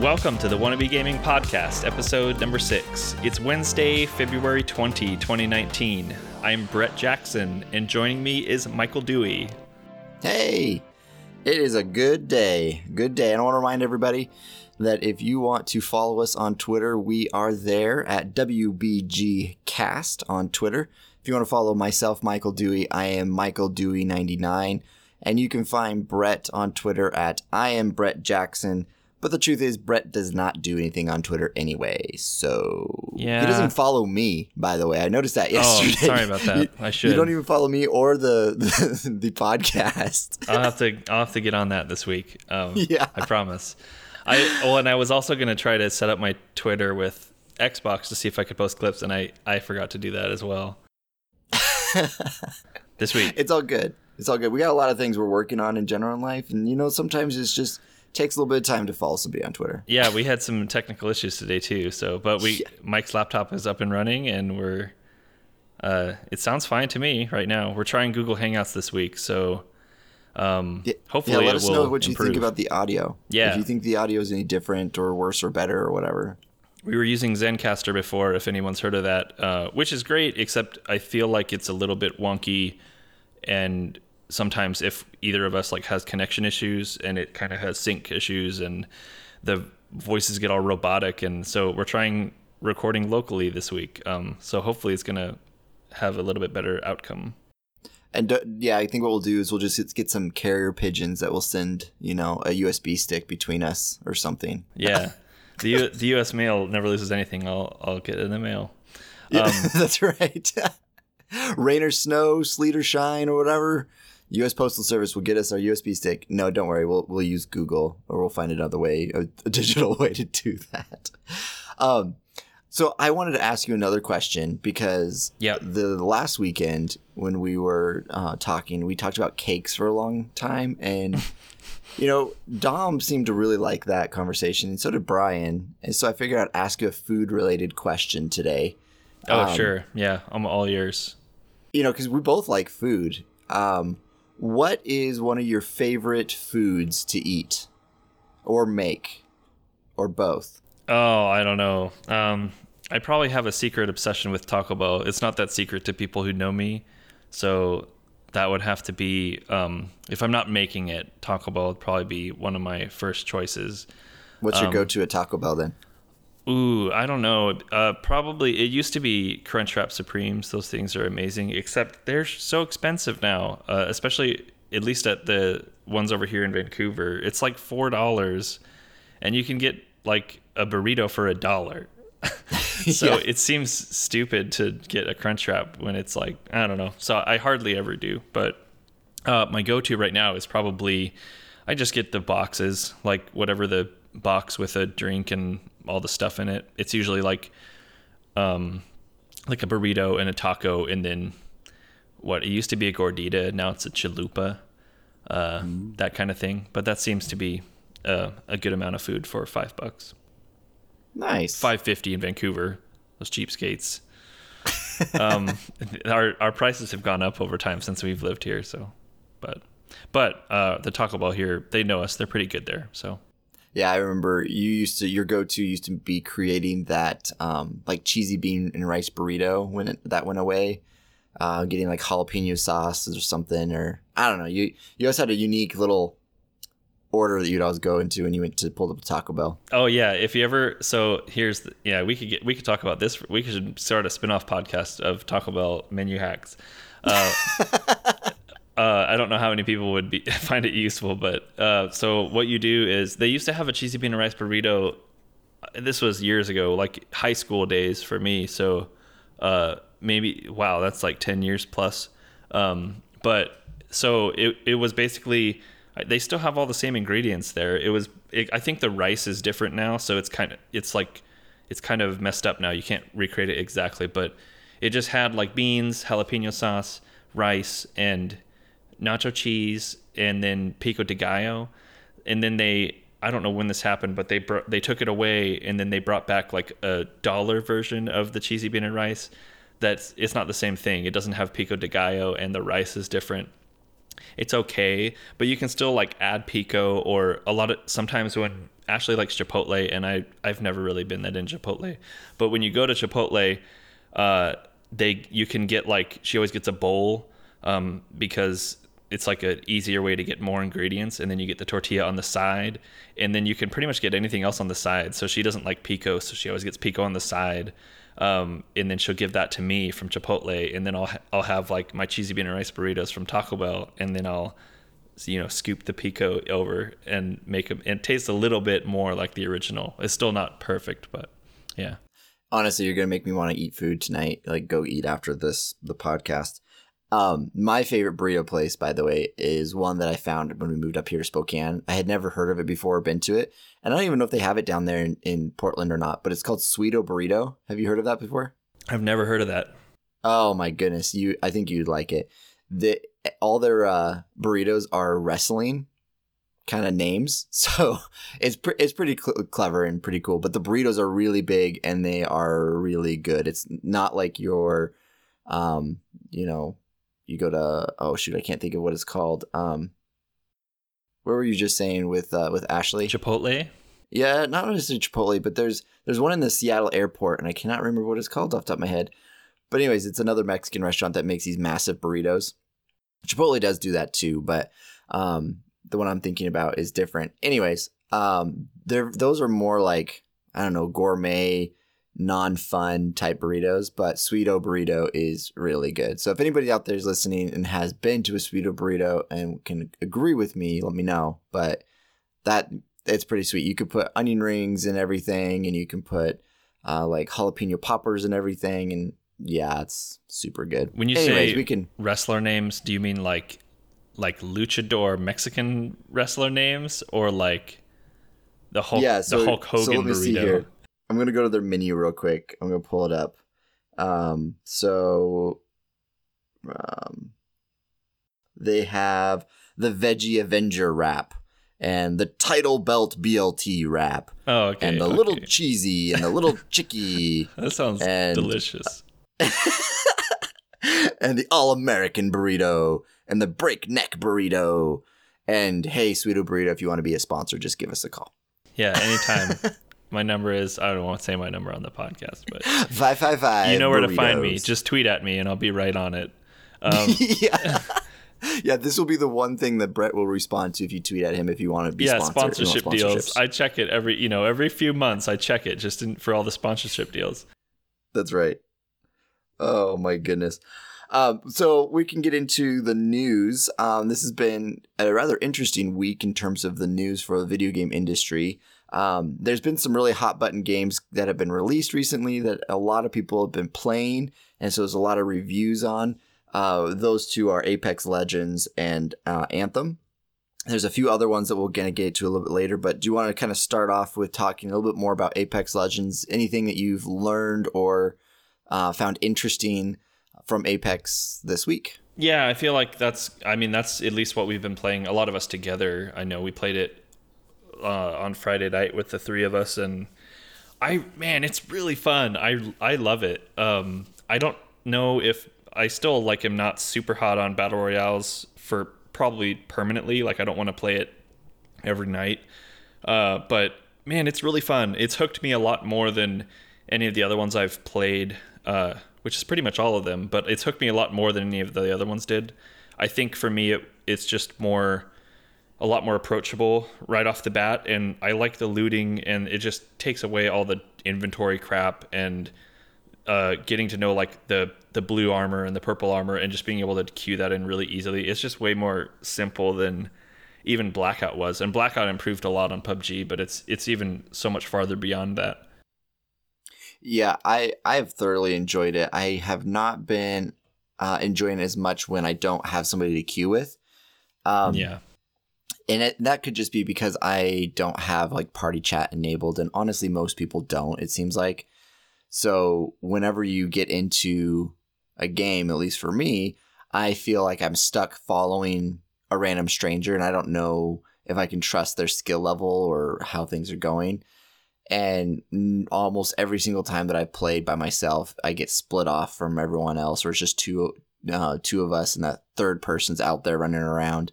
Welcome to the Wannabe Gaming Podcast, episode number six. It's Wednesday, February 20, 2019. I'm Brett Jackson, and joining me is Michael Dewey. Hey, it is a good day. Good day. And I want to remind everybody that if you want to follow us on Twitter, we are there at WBGcast on Twitter. If you want to follow myself, Michael Dewey, I am Michael Dewey99. And you can find Brett on Twitter at I am Brett Jackson. But the truth is, Brett does not do anything on Twitter anyway. So Yeah. he doesn't follow me. By the way, I noticed that yesterday. Oh, sorry about that. I should. You don't even follow me or the the, the podcast. I'll have to I'll have to get on that this week. Um, Yeah. I promise. I well, and I was also gonna try to set up my Twitter with Xbox to see if I could post clips, and I I forgot to do that as well. this week. it's all good. It's all good. We got a lot of things we're working on in general in life, and you know sometimes it's just takes a little bit of time to follow somebody on Twitter. Yeah, we had some technical issues today too. So, but we Yeah. Mike's laptop is up and running, and we're. Uh, it sounds fine to me right now. We're trying Google Hangouts this week, so um, Yeah, hopefully yeah, let us know what you think about the audio. Yeah. if you think the audio is any different or worse or better or whatever. We were using Zencastr before, if anyone's heard of that, uh, which is great, except I feel like it's a little bit wonky, and sometimes if either of us like has connection issues and it kind of has sync issues and the voices get all robotic, and so we're trying recording locally this week. Um, so hopefully it's gonna have a little bit better outcome. And uh, yeah, I think what we'll do is we'll just get some carrier pigeons that will send you know a USB stick between us or something. Yeah, the U- the U.S. mail never loses anything. I'll I'll get it in the mail. Yeah, Um, that's right. Rain or snow, sleet or shine or whatever. U.S. Postal Service will get us our USB stick. No, don't worry. We'll we'll use Google or we'll find another way, a, a digital way to do that. Um, so I wanted to ask you another question because Yep. the last weekend when we were uh, talking, we talked about cakes for a long time, and you know, Dom seemed to really like that conversation, and so did Brian. And so I figured I'd ask you a food-related question today. Oh Um, sure, yeah, I'm all yours. you know, because we both like food. Um, what is one of your favorite foods to eat or make or both? Oh, I don't know. Um, I probably have a secret obsession with Taco Bell. It's not that secret to people who know me, so that would have to be um, if I'm not making it. Taco Bell would probably be one of my first choices. What's your Um, go-to at Taco Bell then? Ooh, I don't know. Uh, probably it used to be Crunchwrap Supremes. Those things are amazing, except they're so expensive now. Uh, especially at least at the ones over here in Vancouver, it's like four dollars, and you can get like a burrito for a dollar. so Yeah. it seems stupid to get a Crunchwrap when it's like I don't know. So I hardly ever do, but uh, my go-to right now is probably I just get the boxes, like whatever the box with a drink and all the stuff in it. It's usually like um like a burrito and a taco and then what it used to be a gordita, now it's a chalupa. Uh, that kind of thing. But that seems to be uh, a good amount of food for five bucks. Nice. Five fifty in Vancouver. Those cheapskates. um, our our prices have gone up over time since we've lived here. So, but but uh, the Taco Bell here, they know us. They're pretty good there. So Yeah, I remember you used to your go-to used to be creating that um, like cheesy bean and rice burrito when it, that went away. Uh, getting like jalapeno sauce or something, or I don't know. You you always had a unique little order that you'd always go into when you went to pull up a Taco Bell. Oh yeah, if you ever so here's the, yeah we could get we could talk about this. We could start a spin-off podcast of Taco Bell menu hacks. Uh, uh, I don't know how many people would be find it useful, but uh, so what you do is they used to have a cheesy bean and rice burrito. This was years ago, like high school days for me. So uh, maybe wow, that's like ten years plus. Um, but so it it was basically they still have all the same ingredients there. It was it, I think the rice is different now, so it's kind of it's like it's kind of messed up now. You can't recreate it exactly, but it just had like beans, jalapeno sauce, rice, and nacho cheese, and then pico de gallo, and then they I don't know when this happened, but they br- they took it away, and then they brought back like a dollar version of the cheesy bean and rice. That's it's not the same thing. It doesn't have pico de gallo, and the rice is different. it's okay, but you can still like add pico or a lot of sometimes when Ashley likes Chipotle and I I've never really been that in Chipotle, but when you go to Chipotle, uh, they you can get like she always gets a bowl um, because it's like an easier way to get more ingredients and then you get the tortilla on the side and then you can pretty much get anything else on the side so she doesn't like pico so she always gets pico on the side um, and then she'll give that to me from chipotle and then i'll ha- i'll have like my cheesy bean and rice burritos from taco bell and then i'll you know scoop the pico over and make them and it tastes a little bit more like the original it's still not perfect but yeah Honestly, you're gonna make me want to eat food tonight. Like, go eat after this the podcast. Um, my favorite burrito place, by the way, is one that I found when we moved up here to Spokane. I had never heard of it before or been to it, and I don't even know if they have it down there in, in Portland or not. But it's called Sweeto Burrito. Have you heard of that before? i've never heard of that Oh my goodness, you! I think you'd like it. The all their uh, burritos are wrestling kind of names, so it's pre- it's pretty cl- clever and pretty cool. But the burritos are really big and they are really good. It's not like your, um, you know, you go to oh shoot, I can't think of what it's called. Um, where were you just saying with uh, with Ashley? chipotle Yeah, not necessarily Chipotle, but there's there's one in the Seattle airport, and I cannot remember what it's called off the top of my head. But anyways, it's another Mexican restaurant that makes these massive burritos. Chipotle does do that too, but um, the one I'm thinking about is different. Anyways, um, they're those are more like I don't know gourmet, non-fun type burritos, but Sweeto burrito is really good. So if anybody out there is listening and has been to a Sweeto burrito and can agree with me, let me know. But that it's pretty sweet. You could put onion rings and everything, and you can put uh, like jalapeno poppers and everything, and yeah, it's super good. When you Anyways, say we can wrestler names, do you mean like like luchador Mexican wrestler names or like the Hulk yeah, so, the Hulk Hogan so burrito? I'm gonna go to their menu real quick. I'm gonna pull it up. Um, so, um, they have the Veggie Avenger wrap and the Title Belt BLT wrap Oh, okay. and the okay. little cheesy and the little chicky that sounds and- delicious. and the All American burrito and the Breakneck burrito. And hey, Sweeto Burrito, if you want to be a sponsor, just give us a call. Yeah, anytime. My number is I don't want to say my number on the podcast, but Five five five. you know where to find me. Just tweet at me and I'll be right on it. Um, yeah. Yeah, this will be the one thing that Brett will respond to if you tweet at him if you want to be yeah, sponsored, sponsorship deals. I check it every you know every few months. I check it just in, for all the sponsorship deals. That's right. Oh my goodness. Um, so we can get into the news. Um, this has been a rather interesting week in terms of the news for the video game industry. Um, there's been some really hot button games that have been released recently that a lot of people have been playing, and so there's a lot of reviews on. Uh, those two are Apex Legends and uh, Anthem. There's a few other ones that we'll get to a little bit later, but do you want to kind of start off with talking a little bit more about Apex Legends? Anything that you've learned or uh, found interesting from Apex this week? Yeah, I feel like that's. I mean, that's at least what we've been playing. A lot of us together. I know we played it uh, on Friday night with the three of us, and I man, it's really fun. I I love it. Um, I don't know if I still like am not super hot on battle royales for probably permanently. Like I don't want to play it every night. Uh, but man, it's really fun. It's hooked me a lot more than any of the other ones I've played, uh, which is pretty much all of them. But it's hooked me a lot more than any of the other ones did. I think for me, it, it's just more, a lot more approachable right off the bat, and I like the looting, and it just takes away all the inventory crap and uh, getting to know like the the blue armor and the purple armor, and just being able to queue that in really easily. It's just way more simple than even Blackout was, and Blackout improved a lot on PUBG, but it's it's even so much farther beyond that. Yeah, I I have thoroughly enjoyed it. I have not been uh, enjoying it as much when I don't have somebody to queue with. Um, yeah, and it, that could just be because I don't have like party chat enabled, and honestly, most people don't. It seems like so. Whenever you get into a game, at least for me, I feel like I'm stuck following a random stranger, and I don't know if I can trust their skill level or how things are going. And almost every single time that I've played by myself, I get split off from everyone else, or it's just too uh, two of us, and that third person's out there running around.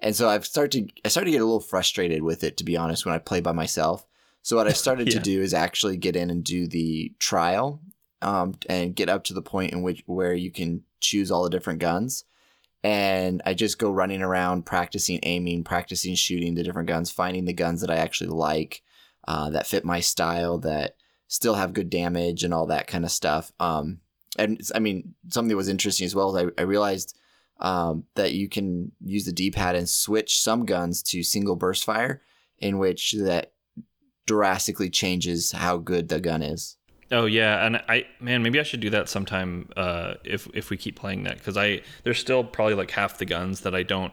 And so I've started to I started to get a little frustrated with it, to be honest, when I play by myself. So what I started Yeah. to do is actually get in and do the trial, um, and get up to the point in which where you can choose all the different guns. And I just go running around practicing aiming, practicing shooting the different guns, finding the guns that I actually like, uh, that fit my style, that still have good damage and all that kind of stuff. Um, and I mean, something that was interesting as well is I, I realized um, that you can use the D-pad and switch some guns to single burst fire, in which that drastically changes how good the gun is. Oh yeah, and I man, maybe I should do that sometime uh, if if we keep playing that because I there's still probably like half the guns that I don't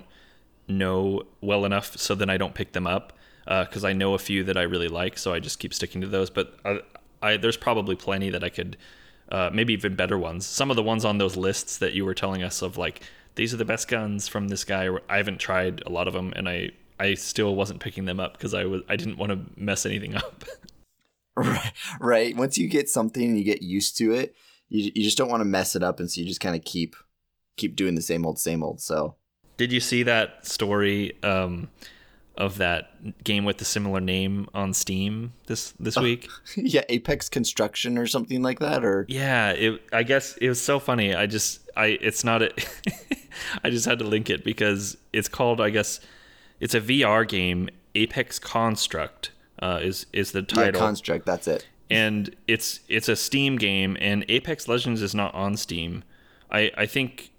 know well enough, so then I don't pick them up because I know a few that I really like, so I just keep sticking to those. But I, I there's probably plenty that I could uh, maybe even better ones. Some of the ones on those lists that you were telling us of like these are the best guns from this guy. I haven't tried a lot of them, and I I still wasn't picking them up because I was I didn't want to mess anything up. Right. Right. Once you get something and you get used to it, you, you just don't want to mess it up, and so you just kind of keep keep doing the same old, same old. So Did you see that story um, of that game with the similar name on Steam this this week? yeah, Apex Construction or something like that, or Yeah, it. I guess it was so funny. I just, I, it's not a. I just had to link it because it's called. I guess it's a VR game. Apex Construct uh, is is the yeah, title. Construct. That's it. and it's it's a Steam game, and Apex Legends is not on Steam. I I think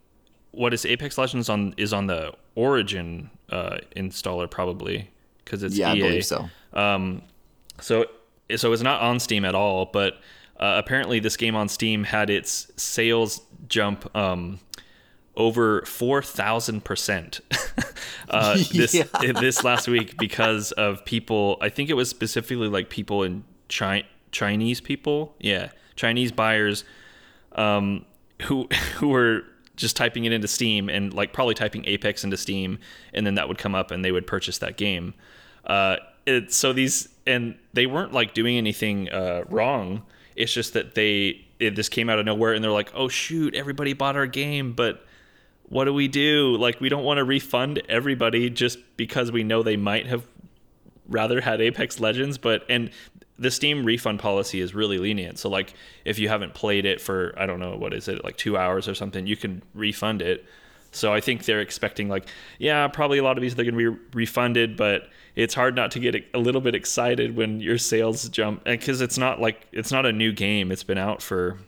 what is Apex Legends on is on the Origin uh, installer probably because it's Yeah, I believe so. Um, so so it's not on Steam at all, but uh, apparently this game on Steam had its sales jump um, over four thousand percent uh, this Yeah. this last week because of people. I think it was specifically like people in Chi- Chinese people, yeah, Chinese buyers um, who who were just typing it into Steam and like probably typing Apex into Steam, and then that would come up and they would purchase that game. Uh, it, so these and they weren't like doing anything uh, wrong. It's just that they it, this came out of nowhere and they're like, oh shoot, everybody bought our game, but what do we do? Like we don't want to refund everybody just because we know they might have rather had Apex Legends, but and the Steam refund policy is really lenient. So like if you haven't played it for I don't know what is it like 2 hours or something, you can refund it. So I think they're expecting like yeah, probably a lot of these they're going to be refunded, but it's hard not to get a little bit excited when your sales jump cuz it's not like it's not a new game. It's been out for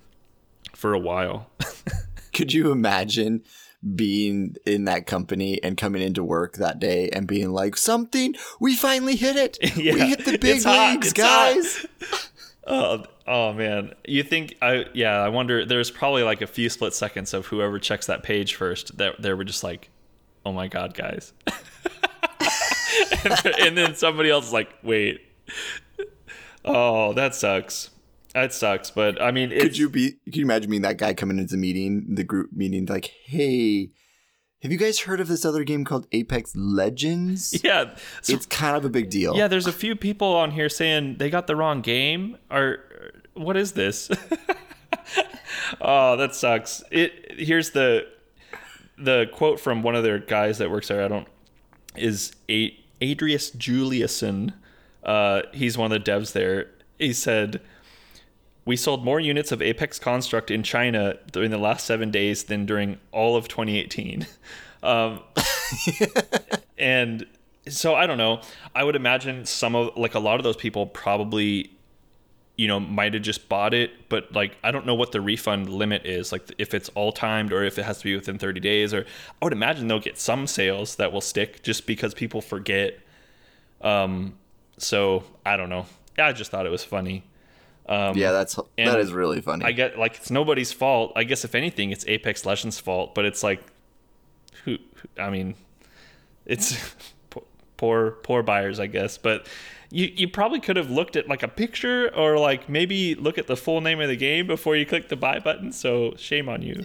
for a while. Could you imagine being in that company and coming into work that day and being like, something, we finally hit it. Yeah, we hit the big it's leagues, hot." guys. Oh, oh man. You think I yeah, I wonder there's probably like a few split seconds of whoever checks that page first that they were just like, "Oh my god, guys." and, and then somebody else is like, "Wait." Oh, that sucks. That sucks, but I mean, it's, Could you be, could you imagine being that guy coming into the meeting, the group meeting, like, hey, have you guys heard of this other game called Apex Legends? Yeah. So, It's kind of a big deal. yeah, there's a few people on here saying they got the wrong game or what is this? oh, that sucks. It here's the the quote from one of their guys that works there. I don't is a Adrius Juliuson. Uh, he's one of the devs there. He said, "We sold more units of Apex Construct in China during the last seven days than during all of 2018." Um, and so I don't know. I would imagine some of like a lot of those people probably you know might have just bought it but like i don't know what the refund limit is like if it's all timed or if it has to be within 30 days or i would imagine they'll get some sales that will stick just because people forget um so i don't know Yeah, i just thought it was funny um yeah, that's that is really funny. i get like it's nobody's fault i guess if anything it's apex legends fault but it's like who who- i mean it's poor poor buyers i guess but you, you probably could have looked at like a picture or like maybe look at the full name of the game before you click the buy button so shame on you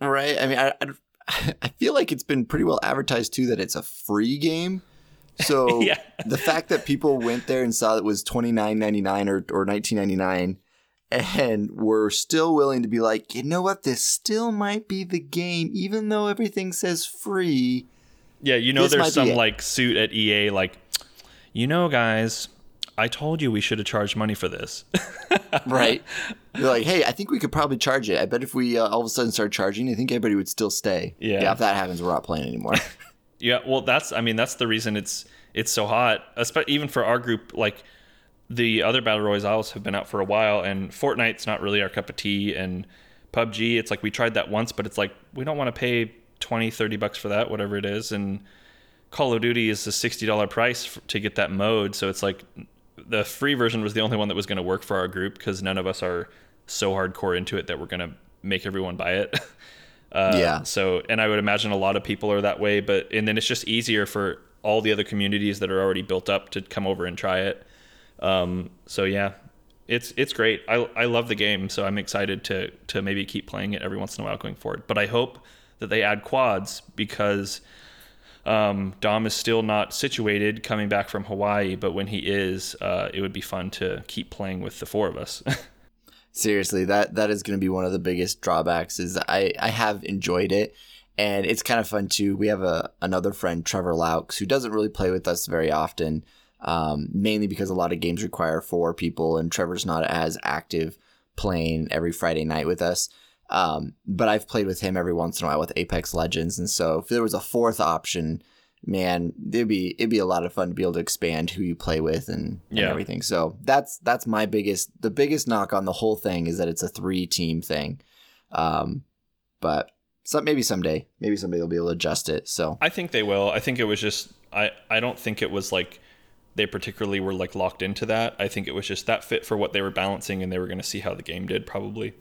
All right. I mean, I, I, I feel like it's been pretty well advertised too that it's a free game. So Yeah. the fact that people went there and saw it was twenty nine ninety nine or or nineteen ninety nine, and we're still willing to be like, you know what, this still might be the game, even though everything says free. Yeah, you know, there's some like suit at EA, like, you know, guys, I told you we should have charged money for this. Right? You're like, hey, I think we could probably charge it. I bet if we uh, all of a sudden start charging, I think everybody would still stay. Yeah. Yeah, if that happens, we're not playing anymore. Yeah, well, that's I mean that's the reason it's it's so hot, especially even for our group. Like the other battle royales have been out for a while, and Fortnite's not really our cup of tea. And PUBG, it's like we tried that once, but it's like we don't want to pay 20, 30 bucks for that, whatever it is. And Call of Duty is a sixty dollar price f- to get that mode, so it's like the free version was the only one that was going to work for our group because none of us are so hardcore into it that we're going to make everyone buy it. Uh, Yeah. So, and I would imagine a lot of people are that way, but and then it's just easier for all the other communities that are already built up to come over and try it. Um, so yeah, it's it's great. I I love the game, so I'm excited to to maybe keep playing it every once in a while going forward. But I hope that they add quads because um, Dom is still not situated coming back from Hawaii, but when he is, uh, it would be fun to keep playing with the four of us. Seriously, that that is going to be one of the biggest drawbacks. Is I I have enjoyed it, and it's kind of fun too. We have a another friend, Trevor Laux, who doesn't really play with us very often, um, mainly because a lot of games require four people, and Trevor's not as active playing every Friday night with us. Um, but I've played with him every once in a while with Apex Legends, and so if there was a fourth option, man, it'd be it'd be a lot of fun to be able to expand who you play with and, and Yeah. everything. So that's that's my biggest the biggest knock on the whole thing is that it's a three team thing. Um, but some maybe someday, maybe somebody will be able to adjust it. So I think they will. I think it was just I I don't think it was like they particularly were like locked into that. I think it was just that fit for what they were balancing and they were going to see how the game did probably.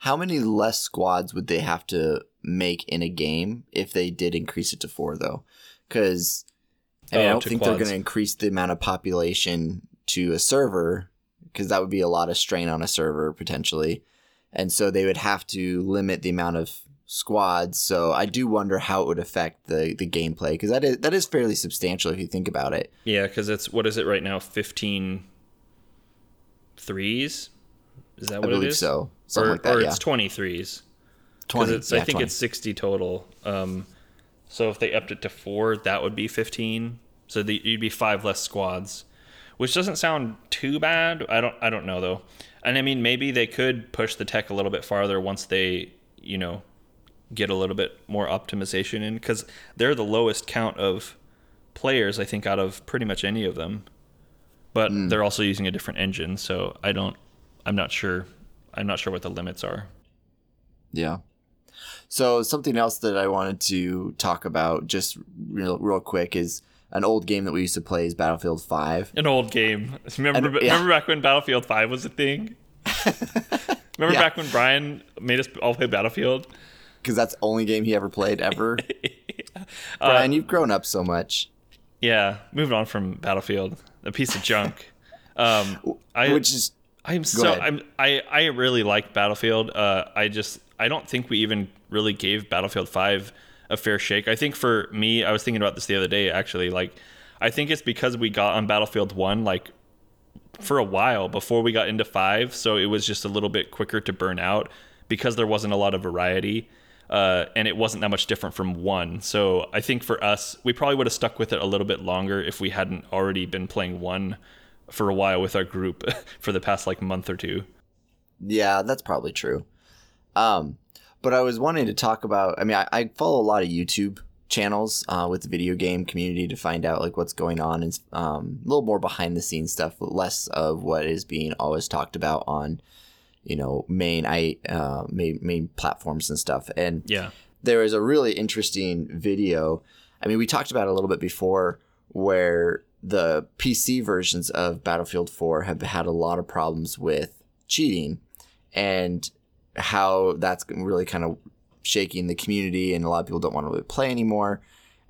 how many less squads would they have to make in a game if they did increase it to four though? Because I, mean, I Oh, don't to think they're going to increase the amount of population to a server because that would be a lot of strain on a server potentially, and so they would have to limit the amount of squads. So I do wonder how it would affect the the gameplay because that is that is fairly substantial if you think about it. Yeah, cuz it's what is it right now? 15 threes? Is that I what it believe is? so, something or like that. or yeah, it's 20 threes. twenty. It's, yeah, I think 20. it's 60 total. Um, so if they upped it to four, that would be 15. So the, you'd be five less squads, which doesn't sound too bad. I don't I don't know though. And I mean maybe they could push the tech a little bit farther once they you know get a little bit more optimization in because they're the lowest count of players I think out of pretty much any of them. But Hmm. they're also using a different engine, so I don't. I'm not sure. I'm not sure what the limits are. Yeah. So something else that I wanted to talk about just real real quick is an old game that we used to play is Battlefield 5. An old game. Remember, And- yeah. remember back when Battlefield 5 was a thing? remember Yeah. back when Brian made us all play Battlefield? Because that's the only game he ever played ever. Uh, Brian, you've grown up so much. Yeah, moving on from Battlefield, a piece of junk. Um, I, which is I'm so ahead. I'm I I really like Battlefield. Uh, I just I don't think we even really gave Battlefield Five a fair shake. I think for me, I was thinking about this the other day. Actually, like I think it's because we got on Battlefield One like for a while before we got into five, so it was just a little bit quicker to burn out because there wasn't a lot of variety. Uh, and it wasn't that much different from one. So I think for us, we probably would have stuck with it a little bit longer if we hadn't already been playing one for a while with our group for the past like month or two. yeah, that's probably true. Um, but I was wanting to talk about. I mean, I, I follow a lot of YouTube channels uh, with the video game community to find out like what's going on and um, a little more behind the scenes stuff, less of what is being always talked about on you know main i uh, main main platforms and stuff. And Yeah. there is a really interesting video. I mean, we talked about it a little bit before where the PC versions of Battlefield 4 have had a lot of problems with cheating and how that's really kind of shaking the community and a lot of people don't want to really play anymore.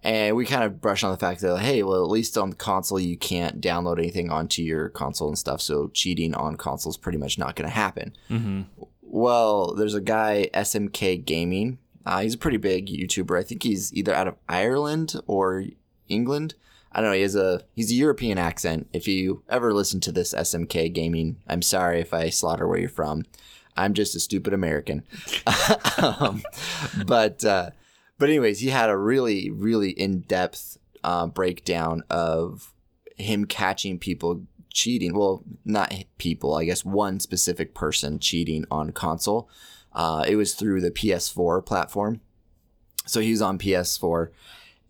And we kind of brush on the fact that, hey, well, at least on the console, you can't download anything onto your console and stuff. So cheating on console is pretty much not going to happen. Mm-hmm. Well, there's a guy, SMK Gaming. Uh, he's a pretty big YouTuber. I think he's either out of Ireland or England. I don't know. He has a he's a European accent. If you ever listen to this SMK gaming, I'm sorry if I slaughter where you're from. I'm just a stupid American. um, but uh, but anyways, he had a really really in depth uh, breakdown of him catching people cheating. Well, not people. I guess one specific person cheating on console. Uh, it was through the PS4 platform. So he was on PS4,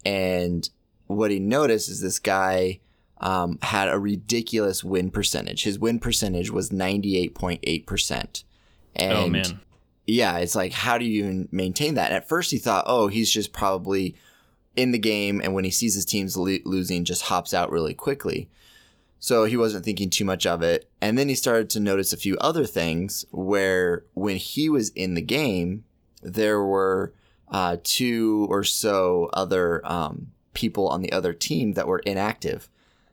and what he noticed is this guy um, had a ridiculous win percentage. His win percentage was 98.8%. And oh, man. Yeah, it's like, how do you maintain that? at first, he thought, oh, he's just probably in the game, and when he sees his teams lo- losing, just hops out really quickly. So he wasn't thinking too much of it. And then he started to notice a few other things where when he was in the game, there were uh, two or so other um, people on the other team that were inactive.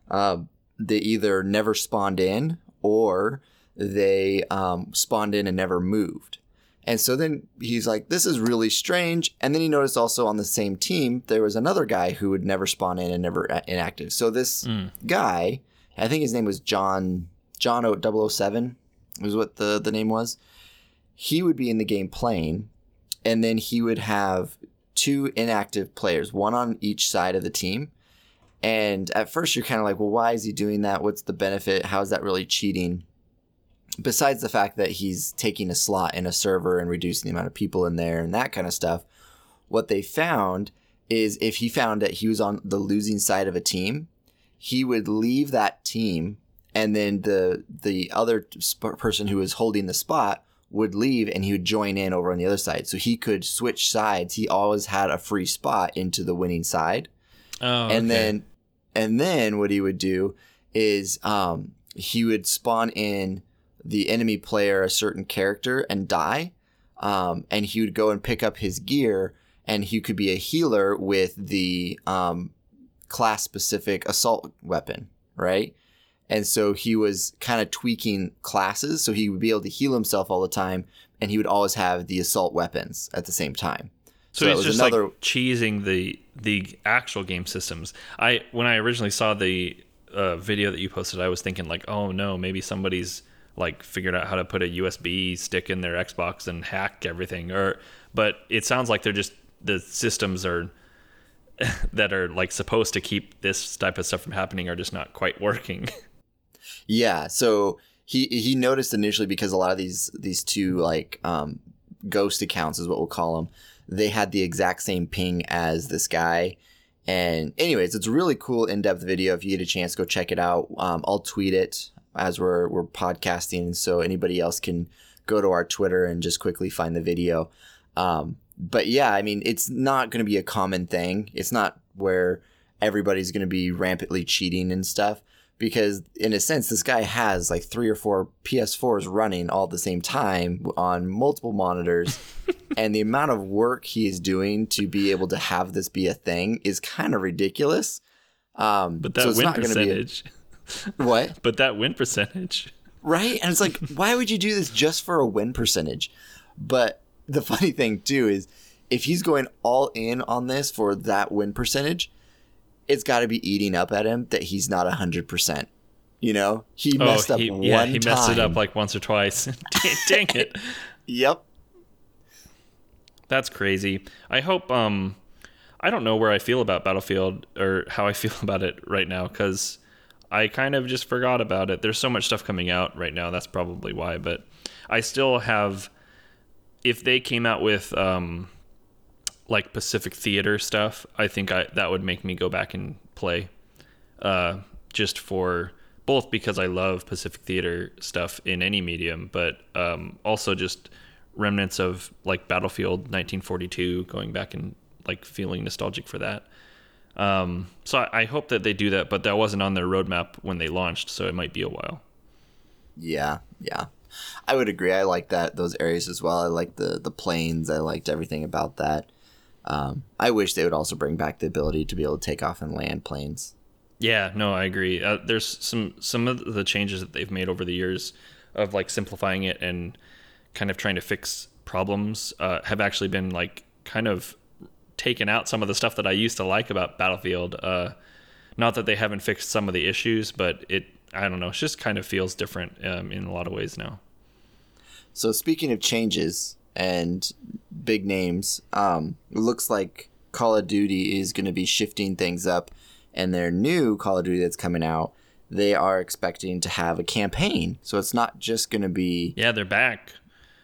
Uh, they either never spawned in or they um, spawned in and never moved. And so then he's like, this is really strange. And then he noticed also on the same team, there was another guy who would never spawn in and never inactive. So this mm. guy, I think his name was John, John 007 was what the, the name was. He would be in the game playing, and then he would have two inactive players, one on each side of the team. And at first, you're kind of like, well, why is he doing that? What's the benefit? How is that really cheating? Besides the fact that he's taking a slot in a server and reducing the amount of people in there and that kind of stuff, what they found is if he found that he was on the losing side of a team, he would leave that team and then the the other sp- person who was holding the spot would leave and he would join in over on the other side. So he could switch sides. He always had a free spot into the winning side. Oh, and okay. then and then what he would do is um, he would spawn in the enemy player a certain character and die. Um, and he would go and pick up his gear and he could be a healer with the um, class specific assault weapon, right? And so he was kind of tweaking classes so he would be able to heal himself all the time and he would always have the assault weapons at the same time. So, so he's just another... like cheesing the the actual game systems. I when I originally saw the uh, video that you posted, I was thinking like, oh no, maybe somebody's like figured out how to put a USB stick in their Xbox and hack everything. Or but it sounds like they're just the systems are that are like supposed to keep this type of stuff from happening are just not quite working. Yeah. So he he noticed initially because a lot of these these two like um, ghost accounts is what we'll call them. They had the exact same ping as this guy. And anyways, it's a really cool in-depth video. If you get a chance, go check it out. Um, I'll tweet it as we're we're podcasting, so anybody else can go to our Twitter and just quickly find the video. Um, but yeah, I mean, it's not going to be a common thing. It's not where everybody's going to be rampantly cheating and stuff because in a sense this guy has like three or four ps4s running all at the same time on multiple monitors and the amount of work he is doing to be able to have this be a thing is kind of ridiculous um, but that so win percentage a, what but that win percentage right and it's like why would you do this just for a win percentage but the funny thing too is if he's going all in on this for that win percentage it's got to be eating up at him that he's not 100%. You know, he oh, messed up he, one yeah, he messed it up like once or twice. dang, it. Yep. That's crazy. I hope um I don't know where I feel about Battlefield or how I feel about it right now cuz I kind of just forgot about it. There's so much stuff coming out right now. That's probably why, but I still have if they came out with um like Pacific Theater stuff, I think I that would make me go back and play. Uh, just for both because I love Pacific Theater stuff in any medium, but um, also just remnants of like Battlefield 1942, going back and like feeling nostalgic for that. Um, so I, I hope that they do that, but that wasn't on their roadmap when they launched, so it might be a while. Yeah, yeah. I would agree. I like that those areas as well. I like the the planes. I liked everything about that. Um, I wish they would also bring back the ability to be able to take off and land planes. Yeah, no, I agree. Uh, there's some some of the changes that they've made over the years of like simplifying it and kind of trying to fix problems uh, have actually been like kind of taken out some of the stuff that I used to like about Battlefield. Uh, Not that they haven't fixed some of the issues, but it I don't know. It just kind of feels different um, in a lot of ways now. So speaking of changes and big names, um, it looks like Call of Duty is going to be shifting things up, and their new Call of Duty that's coming out, they are expecting to have a campaign. So it's not just going to be Yeah, they're back.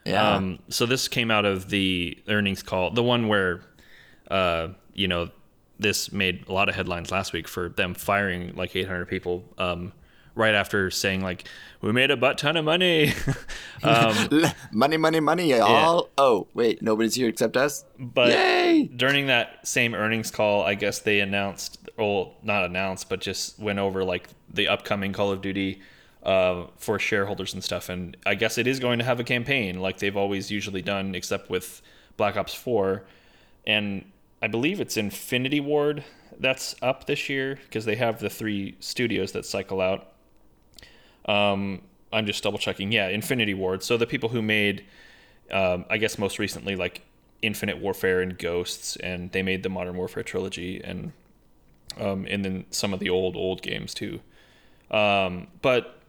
yeah, Um, so this came out of the earnings call, the one where, uh, you know, this made a lot of headlines last week for them firing like 800 people um, right after saying like we made a butt ton of money. um, money, money, money. All oh wait, nobody's here except us. but Yay! during that same earnings call, I guess they announced, well, not announced, but just went over like the upcoming Call of Duty uh, for shareholders and stuff. And I guess it is going to have a campaign like they've always usually done, except with Black Ops 4. And I believe it's Infinity Ward that's up this year because they have the three studios that cycle out. Um, I'm just double checking. Yeah, Infinity Ward. So the people who made, um, I guess most recently, like Infinite Warfare and Ghosts, and they made the Modern Warfare trilogy, and um, and then some of the old old games too. Um, but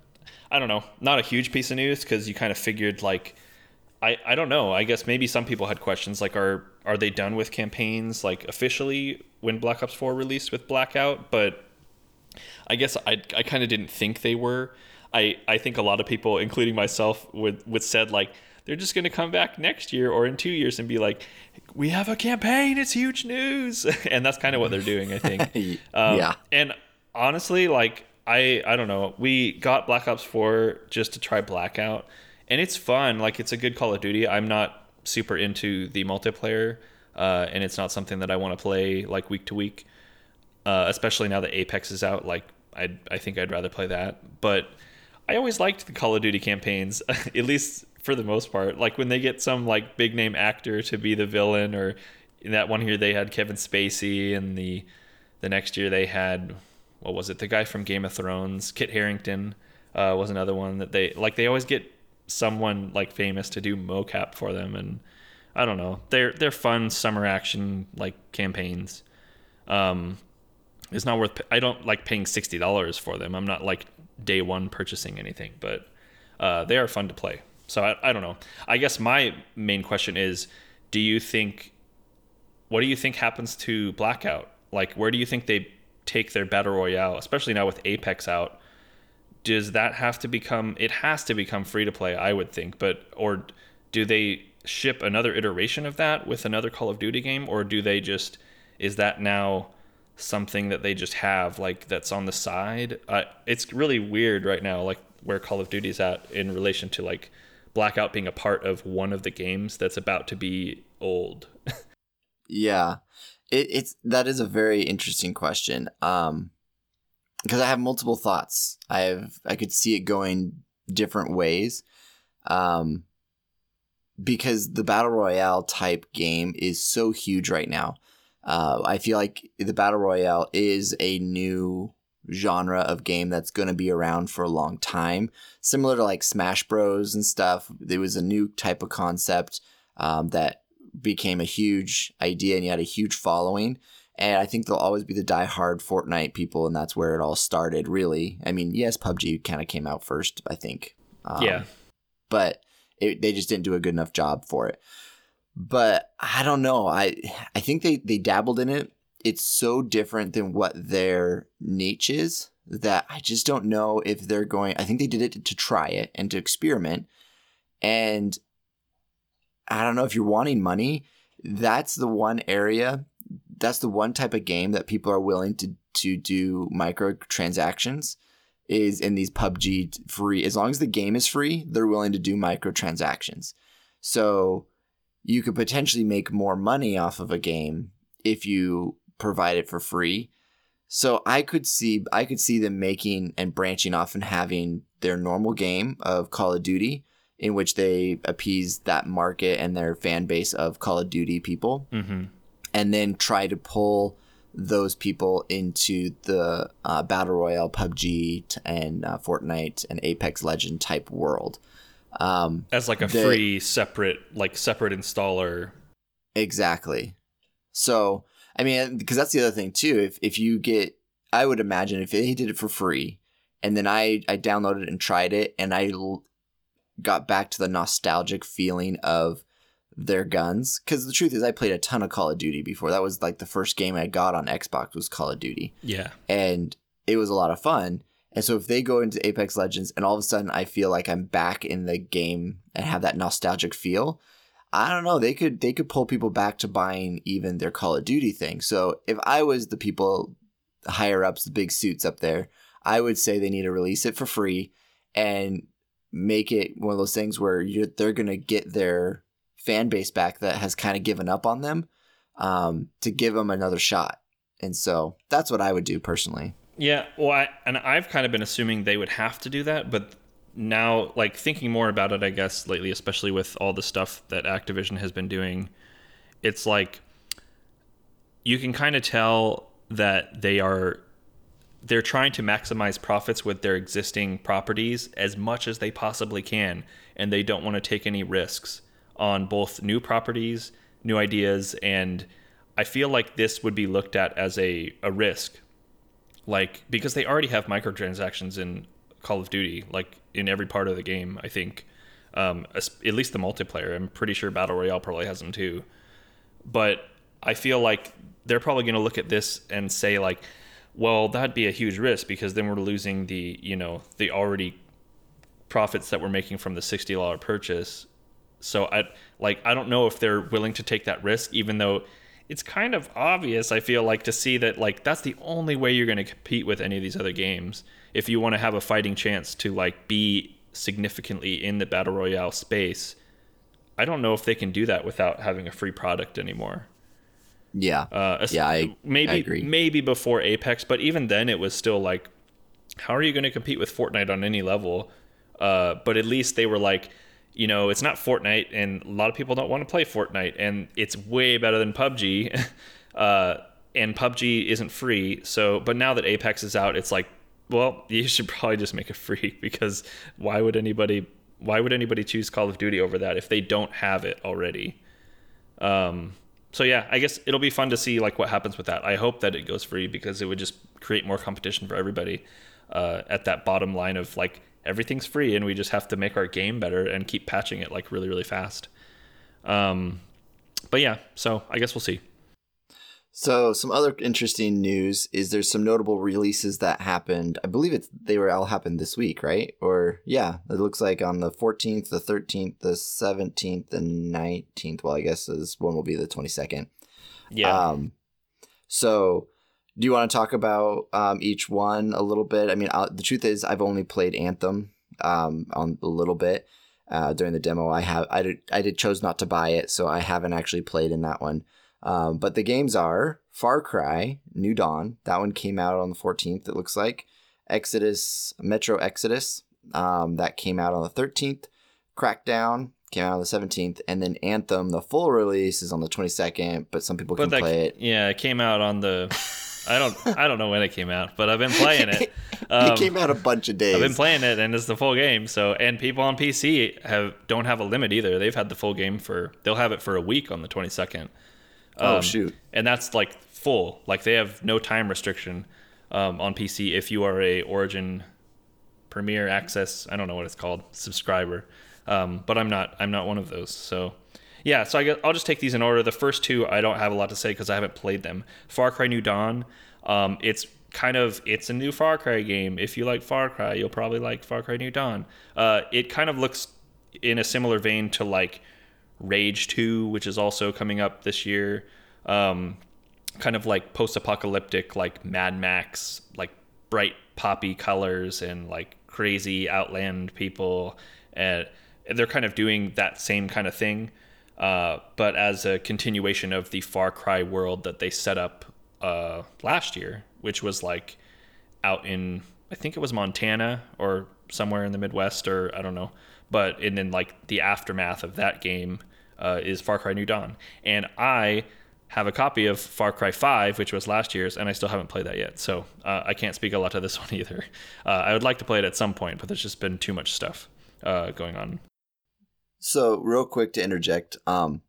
I don't know, not a huge piece of news because you kind of figured like. I, I don't know. I guess maybe some people had questions like are are they done with campaigns like officially when Black Ops 4 released with Blackout, but I guess I, I kind of didn't think they were. I, I think a lot of people, including myself, would, would said like they're just going to come back next year or in two years and be like, we have a campaign, it's huge news, and that's kind of what they're doing. I think. Um, yeah. And honestly, like I I don't know, we got Black Ops 4 just to try Blackout, and it's fun. Like it's a good Call of Duty. I'm not super into the multiplayer, uh, and it's not something that I want to play like week to week uh, especially now that Apex is out. Like, I I think I'd rather play that. But I always liked the Call of Duty campaigns, at least for the most part. Like when they get some like big name actor to be the villain, or in that one here they had Kevin Spacey, and the the next year they had what was it? The guy from Game of Thrones, Kit Harington, uh, was another one that they like. They always get someone like famous to do mocap for them, and I don't know. They're they're fun summer action like campaigns. Um, it's not worth. I don't like paying sixty dollars for them. I'm not like day one purchasing anything, but uh, they are fun to play. So I, I don't know. I guess my main question is, do you think, what do you think happens to Blackout? Like, where do you think they take their battle royale, especially now with Apex out? Does that have to become? It has to become free to play, I would think. But or do they ship another iteration of that with another Call of Duty game, or do they just? Is that now? something that they just have like that's on the side. Uh, it's really weird right now, like where Call of Duty's at in relation to like Blackout being a part of one of the games that's about to be old. Yeah, it, it's that is a very interesting question. Um, because I have multiple thoughts. I have I could see it going different ways. Um, because the battle royale type game is so huge right now. Uh, I feel like the battle royale is a new genre of game that's going to be around for a long time, similar to like Smash Bros and stuff. it was a new type of concept um, that became a huge idea, and you had a huge following. And I think there'll always be the die-hard Fortnite people, and that's where it all started. Really, I mean, yes, PUBG kind of came out first, I think. Um, yeah, but it, they just didn't do a good enough job for it but I don't know. I I think they they dabbled in it. It's so different than what their niche is that I just don't know if they're going. I think they did it to try it and to experiment. And I don't know if you're wanting money. That's the one area. That's the one type of game that people are willing to to do microtransactions. Is in these PUBG free. As long as the game is free, they're willing to do microtransactions. So you could potentially make more money off of a game if you provide it for free. So I could see I could see them making and branching off and having their normal game of Call of Duty in which they appease that market and their fan base of Call of Duty people mm-hmm. And then try to pull those people into the uh, battle royale PUBG t- and uh, Fortnite and Apex Legend type world. Um, as like a they- free separate like separate installer. Exactly. So, I mean, because that's the other thing too. If if you get, I would imagine if they did it for free, and then I I downloaded it and tried it, and I l- got back to the nostalgic feeling of their guns. Because the truth is, I played a ton of Call of Duty before. That was like the first game I got on Xbox was Call of Duty, Yeah. and it was a lot of fun. And so if they go into Apex Legends and all of a sudden I feel like I'm back in the game and have that nostalgic feel, I don't know, they could they could pull people back to buying even their Call of Duty thing. So if I was the people higher ups, the big suits up there, I would say they need to release it for free and make it one of those things where you're, they're going to get their fan base back that has kind of given up on them um, to give them another shot. And so that's what I would do personally. Yeah, well, I, and I've kind of been assuming they would have to do that, but now, like thinking more about it, I guess lately, especially with all the stuff that Activision has been doing, it's like you can kind of tell that they are they're trying to maximize profits with their existing properties as much as they possibly can, and they don't want to take any risks on both new properties, new ideas, and I feel like this would be looked at as a, a risk like because they already have microtransactions in Call of Duty, like in every part of the game. I think, um, at least the multiplayer. I'm pretty sure Battle Royale probably has them too. But I feel like they're probably going to look at this and say like, well, that'd be a huge risk because then we're losing the you know the already profits that we're making from the sixty dollar purchase. So I like I don't know if they're willing to take that risk, even though it's kind of obvious. I feel like to see that like that's the only way you're going to compete with any of these other games if you want to have a fighting chance to like be significantly in the battle royale space. I don't know if they can do that without having a free product anymore. Yeah. Uh, Yeah, I- maybe I agree. maybe before Apex, but even then it was still like, how are you going to compete with Fortnite on any level? Uh, but at least they were like, you know, it's not Fortnite, and a lot of people don't want to play Fortnite, and it's way better than PUBG. uh, and PUBG isn't free, so but now that Apex is out, it's like, well, you should probably just make it free because why would anybody why would anybody choose Call of Duty over that if they don't have it already? Um, so yeah, I guess it'll be fun to see like what happens with that. I hope that it goes free because it would just create more competition for everybody uh, at that bottom line of like everything's free and we just have to make our game better and keep patching it like really really fast. Um, but yeah, so I guess we'll see. So some other interesting news is there's some notable releases that happened. I believe it's they were all happened this week, right? Or yeah, it looks like on the 14th, the 13th, the 17th, and 19th. Well, I guess this one will be the 22nd. Yeah, Um, so do you want to talk about um, each one a little bit? I mean, i the truth is, I've only played Anthem um, on a little bit uh, during the demo. I have I did I did chose not to buy it, so I haven't actually played in that one. Um, but the games are Far Cry, New Dawn. That one came out on the 14th. It looks like Exodus, Metro Exodus. Um, that came out on the 13th. Crackdown came out on the 17th, and then Anthem, the full release is on the 22nd. But some people but can that play it. yeah, it came out on the. I don't I don't know when it came out, but I've been playing it. Um, it came out a bunch of days. I've been playing it and it's the full game. So and people on PC have don't have a limit either. They've had the full game for they'll have it for a week on the 22nd. oh Um, shoot! And that's like full. Like they have no time restriction um, on PC if you are a Origin Premier Access. I don't know what it's called subscriber. Um, but I'm not. I'm not one of those. So yeah. So I guess I'll just take these in order. The first two I don't have a lot to say because I haven't played them. Far Cry New Dawn. Um, it's kind of it's a new Far Cry game. If you like Far Cry, you'll probably like Far Cry New Dawn. Uh, it kind of looks in a similar vein to like Rage 2, which is also coming up this year. Um, kind of like post-apocalyptic, like Mad Max, like bright poppy colors and like crazy outland people, and they're kind of doing that same kind of thing, uh, but as a continuation of the Far Cry world that they set up uh, last year, which was like out in I think it was Montana or somewhere in the Midwest or I don't know. But and then like the aftermath of that game uh, is Far Cry New Dawn, and I have a copy of Far Cry 5, which was last year's, and I still haven't played that yet. So uh, I can't speak a lot to this one either. Uh, I would like to play it at some point, but there's just been too much stuff uh, going on. So real quick to interject, um,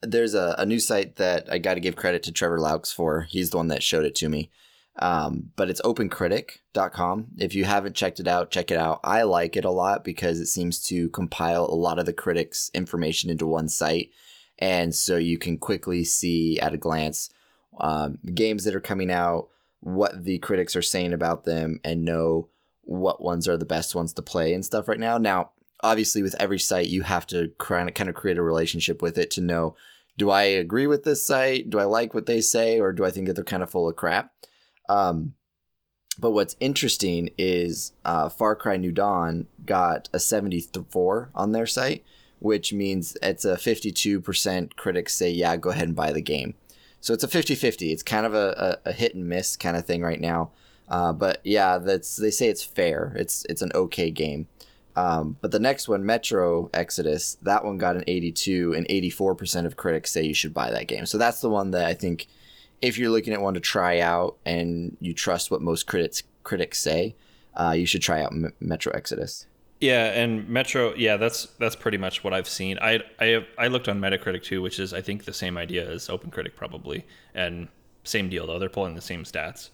there's a, a new site that I got to give credit to Trevor Laux for. He's the one that showed it to me. Um, but it's opencritic.com. If you haven't checked it out, check it out. I like it a lot because it seems to compile a lot of the critics' information into one site. And so you can quickly see at a glance um, games that are coming out, what the critics are saying about them, and know what ones are the best ones to play and stuff right now. Now, obviously, with every site, you have to kind of, create a relationship with it to know do I agree with this site? Do I like what they say? Or do I think that they're kind of full of crap? Um, but what's interesting is uh, Far Cry New Dawn got a 74 on their site, which means it's a 52% critics say, yeah, go ahead and buy the game. So it's a 50 50. It's kind of a, a, a, hit and miss kind of thing right now. Uh, but yeah, that's they say it's fair. It's it's an okay game. Um, but the next one, Metro Exodus, that one got an 82, and 84% of critics say you should buy that game. So that's the one that I think if you're looking at one to try out and you trust what most critics critics say, uh, you should try out M- Metro Exodus. Yeah, and Metro, yeah, that's that's pretty much what I've seen. I I have, I looked on Metacritic too, which is I think the same idea as OpenCritic probably, and same deal though. They're pulling the same stats.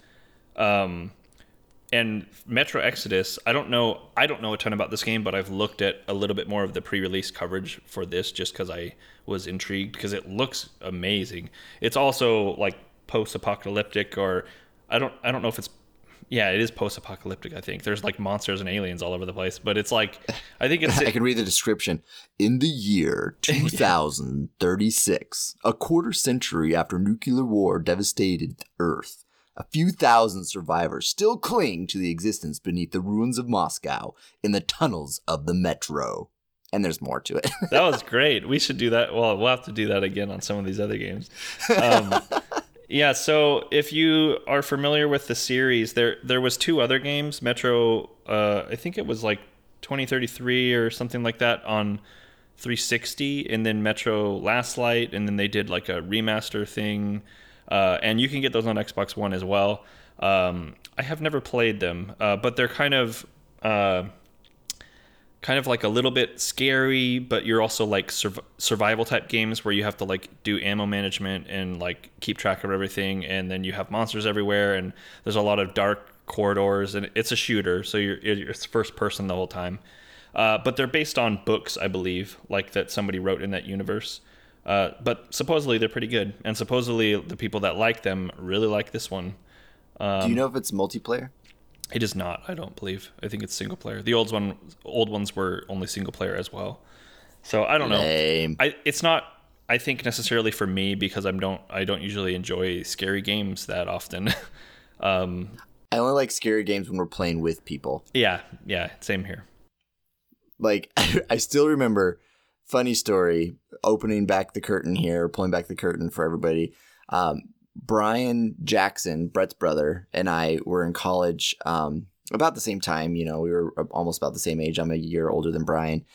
Um, and Metro Exodus, I don't know, I don't know a ton about this game, but I've looked at a little bit more of the pre-release coverage for this just because I was intrigued because it looks amazing. It's also like post-apocalyptic, or I don't, I don't know if it's, yeah, it is post-apocalyptic. I think there's like monsters and aliens all over the place, but it's like, I think it's. I can read the description. In the year 2036, a quarter century after nuclear war devastated Earth a few thousand survivors still cling to the existence beneath the ruins of Moscow in the tunnels of the metro. And there's more to it. that was great. We should do that. Well, we'll have to do that again on some of these other games. Um, yeah. So if you are familiar with the series, there there was two other games. Metro, uh, I think it was like 2033 or something like that on 360, and then Metro Last Light, and then they did like a remaster thing uh, and you can get those on Xbox One as well. Um, I have never played them, uh, but they're kind of uh, kind of like a little bit scary, but you're also like sur- survival type games where you have to like do ammo management and like keep track of everything, and then you have monsters everywhere, and there's a lot of dark corridors, and it's a shooter, so you're it's first person the whole time. Uh, but they're based on books, I believe, like that somebody wrote in that universe. Uh, but supposedly they're pretty good, and supposedly the people that like them really like this one. Um, Do you know if it's multiplayer? It is not. I don't believe. I think it's single player. The old one, old ones were only single player as well. So I don't Lame. know. I it's not. I think necessarily for me because I don't. I don't usually enjoy scary games that often. um, I only like scary games when we're playing with people. Yeah, yeah, same here. Like I still remember funny story opening back the curtain here, pulling back the curtain for everybody. Um, Brian Jackson, Brett's brother, and I were in college um, about the same time. You know, we were almost about the same age. I'm a year older than Brian.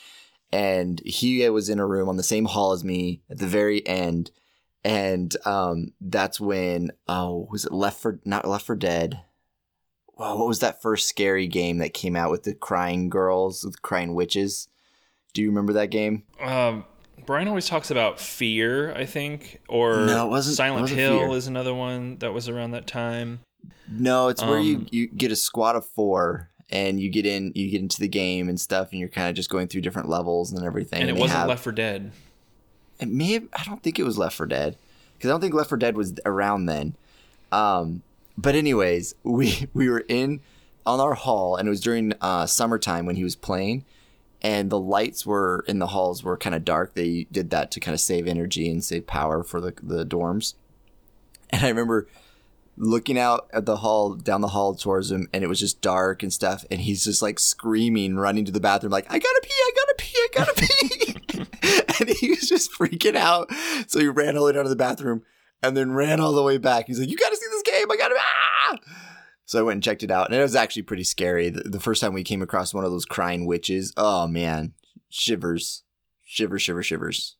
And he was in a room on the same hall as me at the very end. And um, that's when, oh, was it Left for, not Left for Dead? What was that first scary game that came out with the crying girls, with crying witches? Do you remember that game? Um, Brian always talks about Fear, I think, or no, it wasn't, Silent it wasn't Hill fear. is another one that was around that time. No, it's um, where you, um, you get a squad of four and you get in you get into the game and stuff and you're kind of just going through different levels and everything. And, and it wasn't have, Left for Dead. It may have, I don't think it was Left for Dead because I don't think Left for Dead was around then. Um, but anyways, we we were in on our hall and it was during uh, summertime when he was playing and the lights were in the halls were kind of dark. They did that to kind of save energy and save power for the the dorms. And I remember looking out at the hall down the hall towards him and it was just dark and stuff and he's just like screaming running to the bathroom like i gotta pee i gotta pee i gotta pee and he was just freaking out so he ran all the way down to the bathroom and then ran all the way back he's like you gotta see this game i gotta ah! So I went and checked it out, and it was actually pretty scary. The, the first time we came across one of those crying witches, oh man, shivers, shiver, shiver, shivers.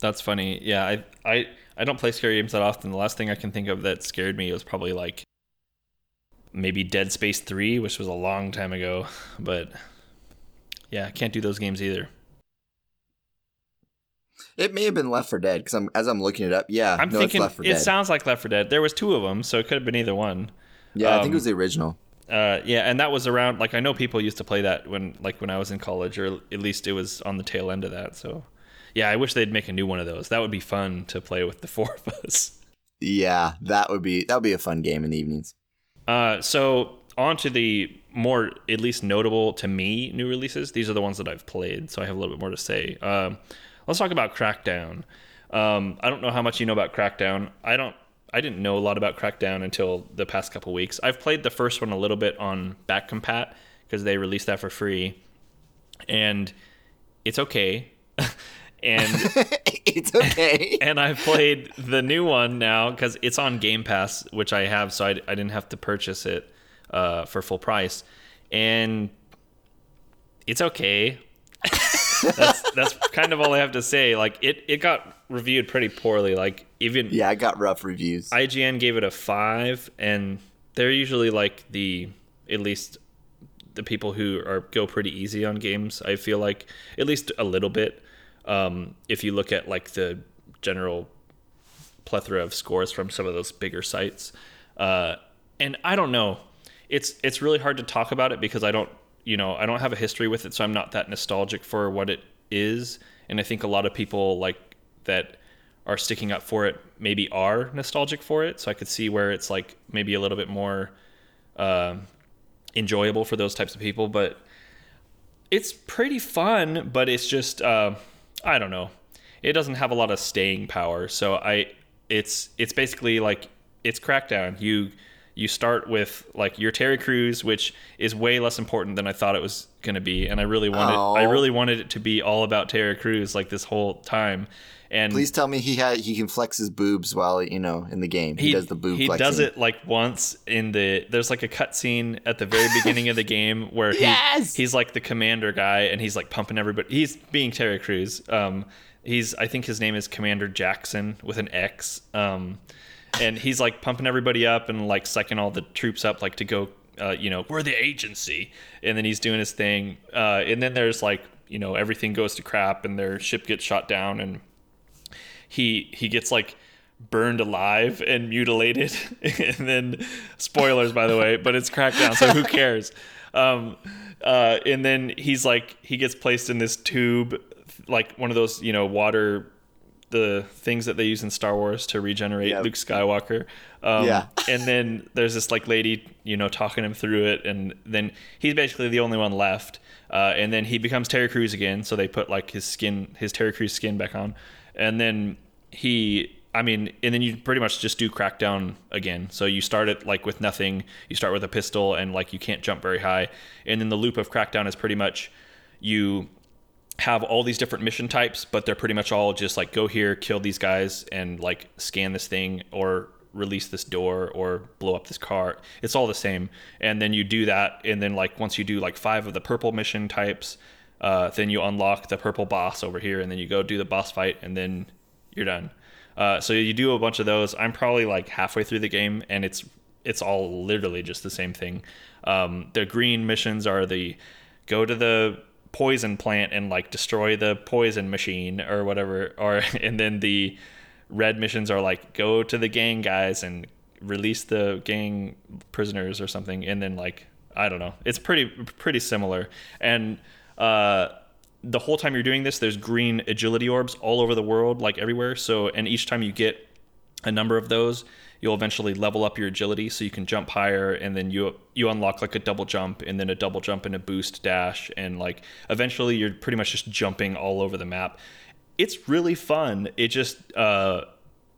That's funny. Yeah, I I I don't play scary games that often. The last thing I can think of that scared me was probably like maybe Dead Space 3, which was a long time ago, but yeah, I can't do those games either. It may have been Left for Dead because I'm as I'm looking it up. Yeah, I'm no, thinking it Dead. sounds like Left for Dead. There was two of them, so it could have been either one. Yeah, I think it was the original. Uh, yeah, and that was around like I know people used to play that when like when I was in college, or at least it was on the tail end of that. So, yeah, I wish they'd make a new one of those. That would be fun to play with the four of us. Yeah, that would be that would be a fun game in the evenings. Uh, so on to the more at least notable to me new releases. These are the ones that I've played, so I have a little bit more to say. Um, let's talk about Crackdown. Um, I don't know how much you know about Crackdown. I don't. I didn't know a lot about Crackdown until the past couple weeks. I've played the first one a little bit on Back Compat because they released that for free, and it's okay. and it's okay. and I've played the new one now because it's on Game Pass, which I have, so I, I didn't have to purchase it uh, for full price, and it's okay. that's that's kind of all I have to say. Like it, it got reviewed pretty poorly. Like even yeah, I got rough reviews. IGN gave it a five, and they're usually like the at least the people who are go pretty easy on games. I feel like at least a little bit. Um, if you look at like the general plethora of scores from some of those bigger sites, uh, and I don't know, it's it's really hard to talk about it because I don't you know I don't have a history with it, so I'm not that nostalgic for what it is. And I think a lot of people like that are sticking up for it maybe are nostalgic for it. So I could see where it's like maybe a little bit more uh, enjoyable for those types of people. But it's pretty fun, but it's just uh, I don't know. It doesn't have a lot of staying power. So I it's it's basically like it's Crackdown. You you start with like your Terry Crews, which is way less important than I thought it was going to be, and I really wanted Oh. I really wanted it to be all about Terry Crews like this whole time. And Please tell me he had he can flex his boobs while you know in the game. He, does the boob he flexing. does it like once in the there's like a cutscene at the very beginning of the game where he, Yes! he's like the commander guy and he's like pumping everybody he's being Terry Crews um he's I think his name is Commander Jackson with an X um and he's like pumping everybody up and like psyching all the troops up like to go uh, you know we're the agency and then he's doing his thing uh, and then there's like you know everything goes to crap and their ship gets shot down and he he gets like burned alive and mutilated and then spoilers by the way but it's crackdown so who cares um uh and then he's like he gets placed in this tube like one of those you know water the things that they use in Star Wars to regenerate Yep. Luke Skywalker. Um, Yeah. and then there's this like lady, you know, talking him through it, and then he's basically the only one left. Uh, and then he becomes Terry Crews again, so they put like his skin, his Terry Crews skin back on, and then he, I mean, and then you pretty much just do Crackdown again. So you start it like with nothing. You start with a pistol, and like you can't jump very high. And then the loop of Crackdown is pretty much you have all these different mission types, but they're pretty much all just like go here, kill these guys, and like scan this thing or release this door or blow up this car. It's all the same. And then you do that, and then like once you do like five of the purple mission types, uh, then you unlock the purple boss over here, and then you go do the boss fight, and then you're done. Uh, so you do a bunch of those. I'm probably like halfway through the game, and it's it's all literally just the same thing. Um, the green missions are the go to the poison plant and like destroy the poison machine or whatever or and then the red missions are like go to the gang guys and release the gang prisoners or something and then like i don't know it's pretty pretty similar and uh the whole time you're doing this there's green agility orbs all over the world like everywhere. So and each time you get a number of those you'll eventually level up your agility so you can jump higher and then you you unlock like a double jump and then a double jump and a boost dash. And like eventually you're pretty much just jumping all over the map. It's really fun. It just uh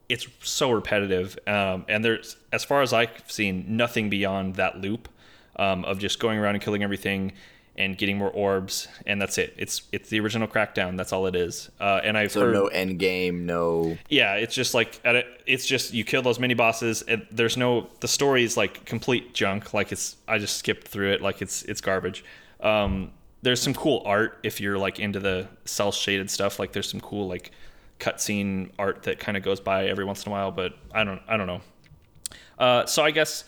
it's so repetitive. Um, and there's as far as i've seen nothing beyond that loop um, of just going around and killing everything and getting more orbs and that's it. It's it's the original crackdown. That's all it is. Uh, and i've So heard no end game, no. yeah it's just like at it's just you kill those mini bosses and there's no the story is like complete junk. Like it's i just skipped through it. Like it's it's garbage. Um there's some cool art if you're like into the cel shaded stuff. Like there's some cool like cutscene art that kind of goes by every once in a while but i don't i don't know. Uh so i guess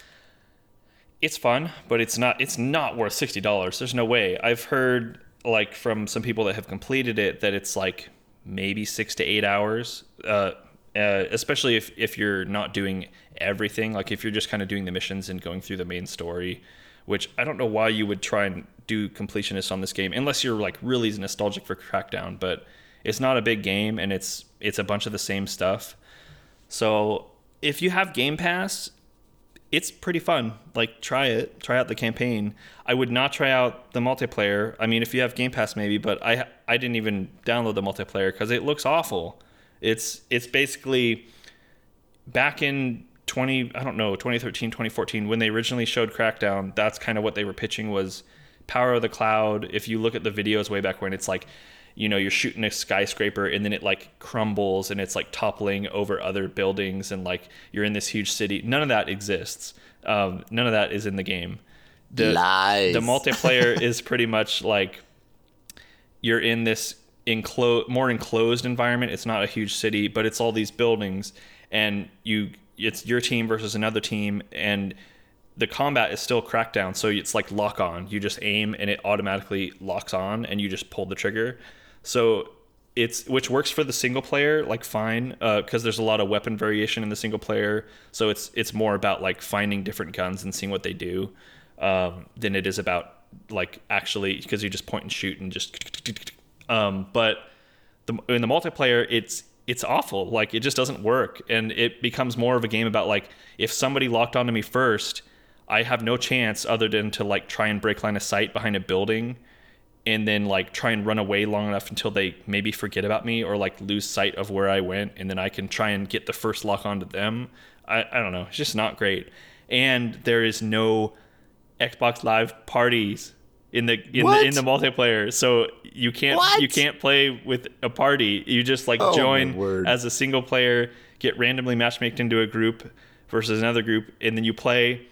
it's fun, but it's not it's not worth sixty dollars. There's no way. I've heard like from some people that have completed it that it's like maybe six to eight hours, uh, uh, especially if if you're not doing everything. Like if you're just kind of doing the missions and going through the main story, which I don't know why you would try and do completionist on this game unless you're like really nostalgic for Crackdown, but it's not a big game and it's it's a bunch of the same stuff. So if you have Game Pass, it's pretty fun. Like try it, try out the campaign. I would not try out the multiplayer. I mean, if you have Game Pass, maybe, but I I didn't even download the multiplayer because it looks awful. It's it's basically back in 20 I don't know 2013 2014 when they originally showed Crackdown. That's kind of what they were pitching was Power of the Cloud. If you look at the videos way back when, it's like you know you're shooting a skyscraper and then it like crumbles and it's like toppling over other buildings and like you're in this huge city. None of that exists. Um, none of that is in the game. The, Lies. the multiplayer is pretty much like you're in this enclosed more enclosed environment. It's not a huge city but it's all these buildings and you it's your team versus another team and the combat is still crackdown. So it's like lock on. You just aim and it automatically locks on and you just pull the trigger so it's which works for the single player like fine because uh, there's a lot of weapon variation in the single player. So it's it's more about like finding different guns and seeing what they do um, than it is about like actually because you just point and shoot and just. Um, but the, in the multiplayer, it's it's awful. Like it just doesn't work, and it becomes more of a game about like if somebody locked onto me first, I have no chance other than to like try and break line of sight behind a building and then like try and run away long enough until they maybe forget about me or like lose sight of where I went and then I can try and get the first lock onto them. I, I don't know. It's just not great. And there is no Xbox Live parties in the in What? the in the multiplayer. So you can't What? you can't play with a party. You just like Oh, join as a single player, get randomly matchmaked into a group versus another group, and then you play,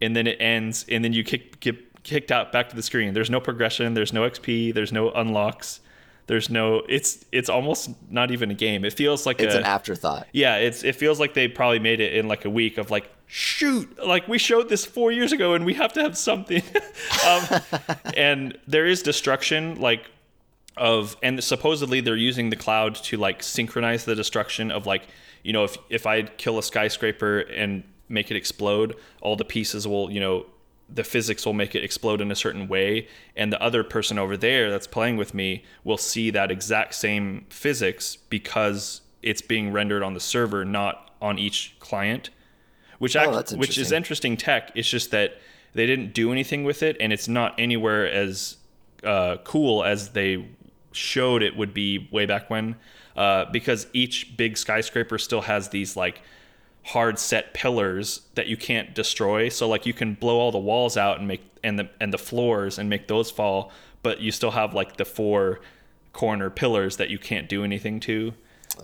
and then it ends, and then you kick get kicked out back to the screen. There's no progression. There's no XP. There's no unlocks. There's no. It's it's almost not even a game. It feels like it's a, an afterthought. yeah. It's it feels like they probably made it in like a week of like shoot like we showed this four years ago and we have to have something. um, and there is destruction like of and supposedly they're using the cloud to like synchronize the destruction of like you know if if I kill a skyscraper and make it explode, all the pieces will you know the physics will make it explode in a certain way and the other person over there that's playing with me will see that exact same physics because it's being rendered on the server not on each client which Oh, act, which is interesting. tech it's just that they didn't do anything with it and it's not anywhere as uh, cool as they showed it would be way back when uh, because each big skyscraper still has these like hard set pillars that you can't destroy so like you can blow all the walls out and make and the and the floors and make those fall but you still have like the four corner pillars that you can't do anything to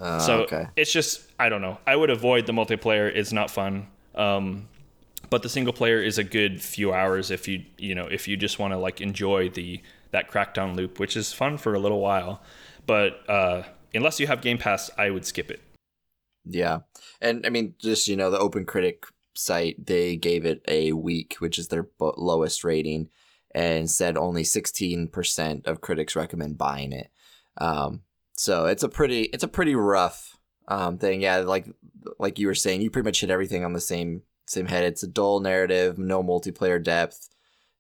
Uh, so okay. it's just I don't know. I would avoid the multiplayer. It's not fun. Um, but the single player is a good few hours if you you know if you just want to like enjoy the that crackdown loop, which is fun for a little while. But uh, unless you have Game Pass, I would skip it. Yeah. And I mean, just, you know, the Open Critic site, they gave it a weak, which is their lowest rating, and said only 16% of critics recommend buying it. Um, so it's a pretty, it's a pretty rough um, thing. Yeah. Like, like you were saying, you pretty much hit everything on the same, same head. It's a dull narrative, no multiplayer depth,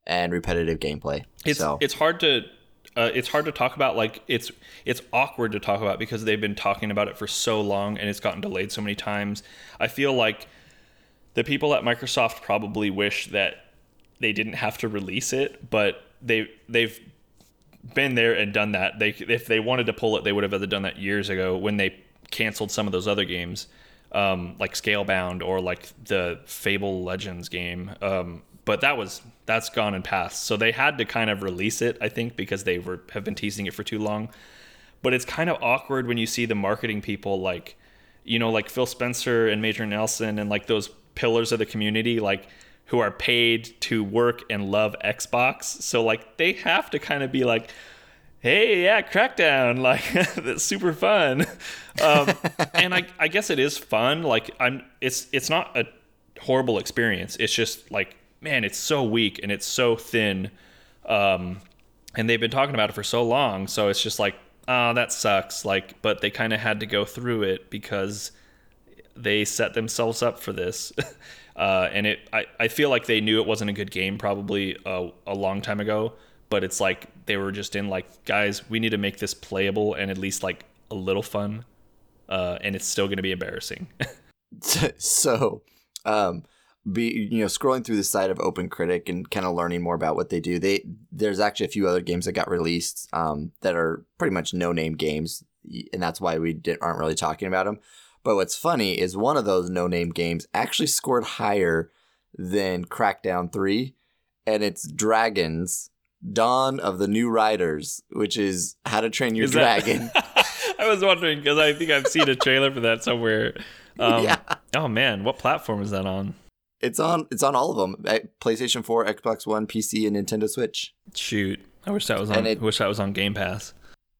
and repetitive gameplay. It's so, it's hard to uh, it's hard to talk about. Like it's it's awkward to talk about because they've been talking about it for so long and it's gotten delayed so many times. I feel like the people at Microsoft probably wish that they didn't have to release it, but they they've been there and done that. They if they wanted to pull it, they would have done that years ago when they canceled some of those other games, um, like Scalebound or like the Fable Legends game. Um, but that was that's gone and passed. So they had to kind of release it, I think, because they were have been teasing it for too long. But it's kind of awkward when you see the marketing people like, you know, like Phil Spencer and Major Nelson and like those pillars of the community, like who are paid to work and love Xbox. So like they have to kind of be like, hey, yeah, Crackdown, like that's super fun. Um, and I, I guess it is fun. Like I'm, it's it's not a horrible experience. It's just like, man, it's so weak and it's so thin. Um, and they've been talking about it for so long, so it's just like, oh, that sucks. Like, but they kind of had to go through it because they set themselves up for this. Uh, and it, I, I feel like they knew it wasn't a good game probably a, a long time ago, but it's like they were just in like, guys, we need to make this playable and at least like a little fun. Uh, and it's still going to be embarrassing. so, um, be you know scrolling through the site of Open Critic and kind of learning more about what they do. They there's actually a few other games that got released um, that are pretty much no name games, and that's why we didn't, aren't really talking about them. But what's funny is one of those no name games actually scored higher than Crackdown Three, and it's Dragons: Dawn of the New Riders, which is How to Train Your is Dragon. That- I was wondering because I think I've seen a trailer for that somewhere. Um, yeah. Oh man, what platform is that on? It's on. It's on all of them: PlayStation Four, Xbox One, PC, and Nintendo Switch. Shoot, I wish that was on. It, I wish that was on Game Pass.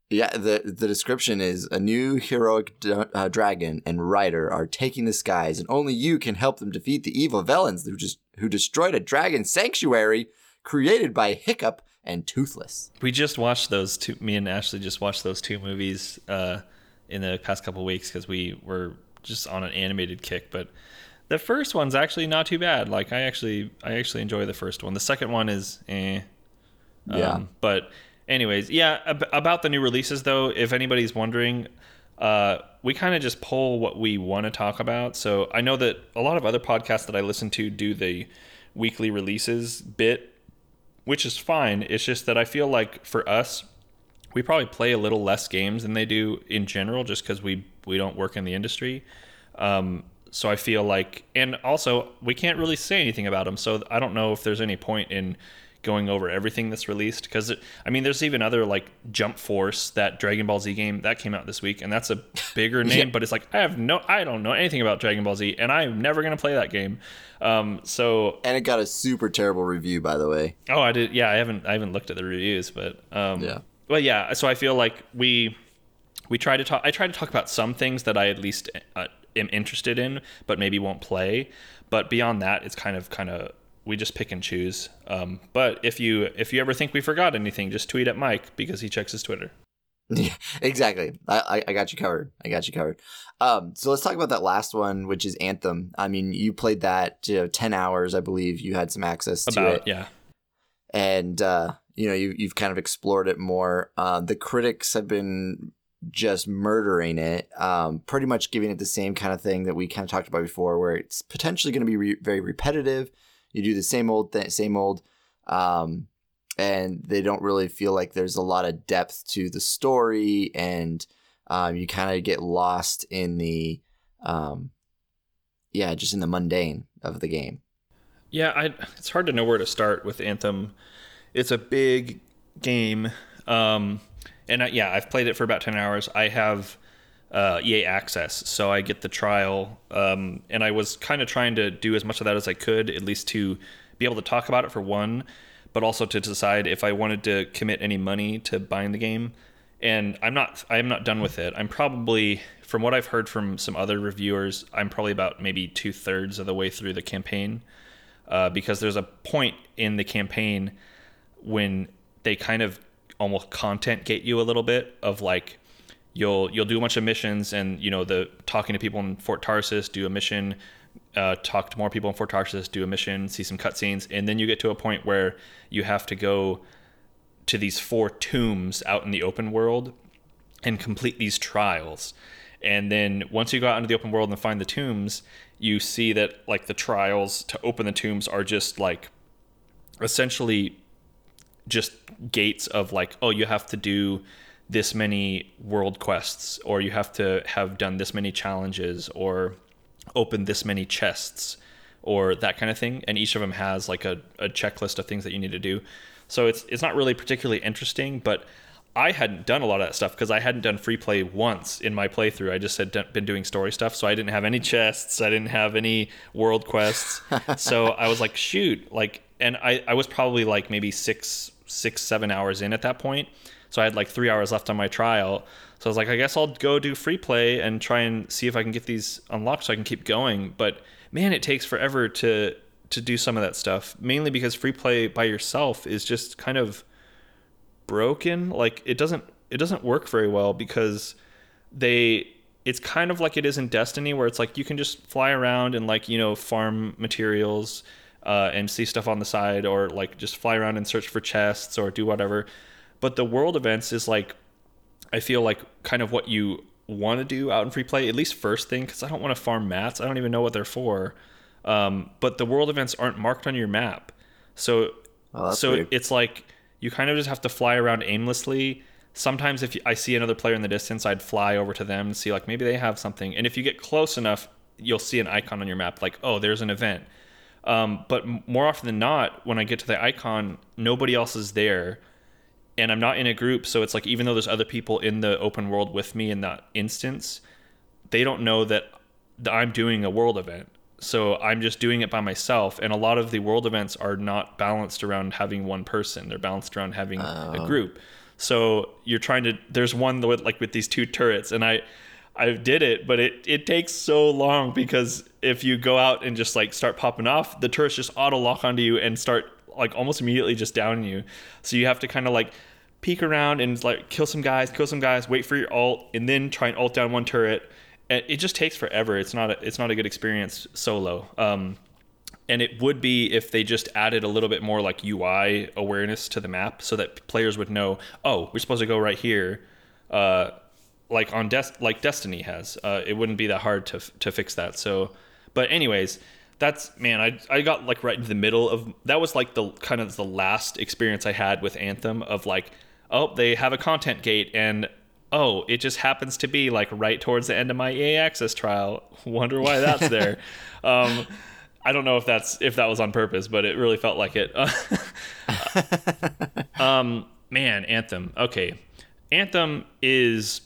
Yeah, the the description is a new heroic uh, dragon and rider are taking the skies, and only you can help them defeat the evil villains who just who destroyed a dragon sanctuary created by Hiccup and Toothless. We just watched those two. Me and Ashley just watched those two movies uh, in the past couple weeks because we were just on an animated kick, but the first one's actually not too bad. Like I actually I actually enjoy the first one. The second one is eh. Um, yeah. But anyways, yeah. Ab- about the new releases though, if anybody's wondering, uh, we kind of just pull what we want to talk about. So I know that a lot of other podcasts that I listen to do the weekly releases bit, which is fine. It's just that I feel like for us, we probably play a little less games than they do in general, just because we we don't work in the industry. Um, so I feel like, and also we can't really say anything about them. So I don't know if there's any point in going over everything that's released because I mean, there's even other like Jump Force, that Dragon Ball Z game that came out this week, and that's a bigger name. yeah. But it's like I have no, I don't know anything about Dragon Ball Z, and I'm never gonna play that game. Um, so and it got a super terrible review, by the way. Oh, I did. Yeah, I haven't, I haven't looked at the reviews, but um, yeah. Well, yeah. So I feel like we we try to talk. I try to talk about some things that I at least uh, am interested in, but maybe won't play. But beyond that, it's kind of kind of we just pick and choose. Um, but if you if you ever think we forgot anything, just tweet at Mike because he checks his Twitter. Yeah, exactly. I, I got you covered. I got you covered. Um, so let's talk about that last one, which is Anthem. I mean, you played that you know, ten hours, I believe. You had some access to about, it. Yeah. And uh, you know, you you've kind of explored it more. Uh, the critics have been just murdering it, um, pretty much giving it the same kind of thing that we kind of talked about before, where it's potentially going to be re- very repetitive. You do the same old thing, same old, um, and they don't really feel like there's a lot of depth to the story, and um, you kind of get lost in the, um, yeah, just in the mundane of the game. Yeah, I, it's hard to know where to start with Anthem. It's a big game. Um, and I, yeah, I've played it for about ten hours. I have uh, EA Access, so I get the trial, um, and I was kind of trying to do as much of that as I could, at least to be able to talk about it for one, but also to decide if I wanted to commit any money to buying the game. And I'm not, I am not done with it. I'm probably, from what I've heard from some other reviewers, I'm probably about maybe two thirds of the way through the campaign, uh, because there's a point in the campaign when they kind of almost content gate you a little bit of like you'll you'll do a bunch of missions and you know the talking to people in Fort Tarsis, do a mission, uh, talk to more people in Fort Tarsis, do a mission, see some cutscenes, and then you get to a point where you have to go to these four tombs out in the open world and complete these trials. And then once you go out into the open world and find the tombs, you see that like the trials to open the tombs are just like essentially just gates of like, oh, you have to do this many world quests, or you have to have done this many challenges, or open this many chests, or that kind of thing. And each of them has like a, a checklist of things that you need to do. So it's it's not really particularly interesting, but I hadn't done a lot of that stuff because I hadn't done free play once in my playthrough. I just had been doing story stuff, so I didn't have any chests, I didn't have any world quests. so I was like, shoot, like, and I I was probably like maybe six six, seven hours in at that point. So I had like three hours left on my trial. So I was like, I guess I'll go do free play and try and see if I can get these unlocked so I can keep going. But man, it takes forever to to do some of that stuff. Mainly because free play by yourself is just kind of broken. Like it doesn't it doesn't work very well because they it's kind of like it is in Destiny, where it's like you can just fly around and like you know farm materials uh, and see stuff on the side, or like just fly around and search for chests or do whatever. But the world events is like, I feel like kind of what you want to do out in free play, at least first thing, because I don't want to farm mats. I don't even know what they're for. Um, but the world events aren't marked on your map, so Oh, so weird. it's like you kind of just have to fly around aimlessly. Sometimes if I see another player in the distance, I'd fly over to them and see like maybe they have something. And if you get close enough, you'll see an icon on your map like, oh, there's an event. Um, but more often than not, when I get to the icon, nobody else is there, and I'm not in a group. So it's like even though there's other people in the open world with me in that instance, they don't know that that I'm doing a world event. So I'm just doing it by myself. And a lot of the world events are not balanced around having one person. They're balanced around having a group. So you're trying to. There's one with like with these two turrets, and I. I did it, but it, it takes so long because if you go out and just like start popping off, the turrets just auto lock onto you and start like almost immediately just downing you. So you have to kind of like peek around and like kill some guys, kill some guys, wait for your alt, and then try and alt down one turret. And it just takes forever. It's not a, it's not a good experience solo. Um, and it would be if they just added a little bit more like UI awareness to the map, so that players would know, oh, we're supposed to go right here. Uh, like on Des- like Destiny has. Uh, it wouldn't be that hard to to fix that. So, but anyways, that's man, I I got like right into the middle of that was like the kind of the last experience I had with Anthem of like, oh, they have a content gate and oh, it just happens to be like right towards the end of my EA Access trial. Wonder why that's there. um, I don't know if that's if that was on purpose, but it really felt like it. um, man, Anthem. Okay, Anthem is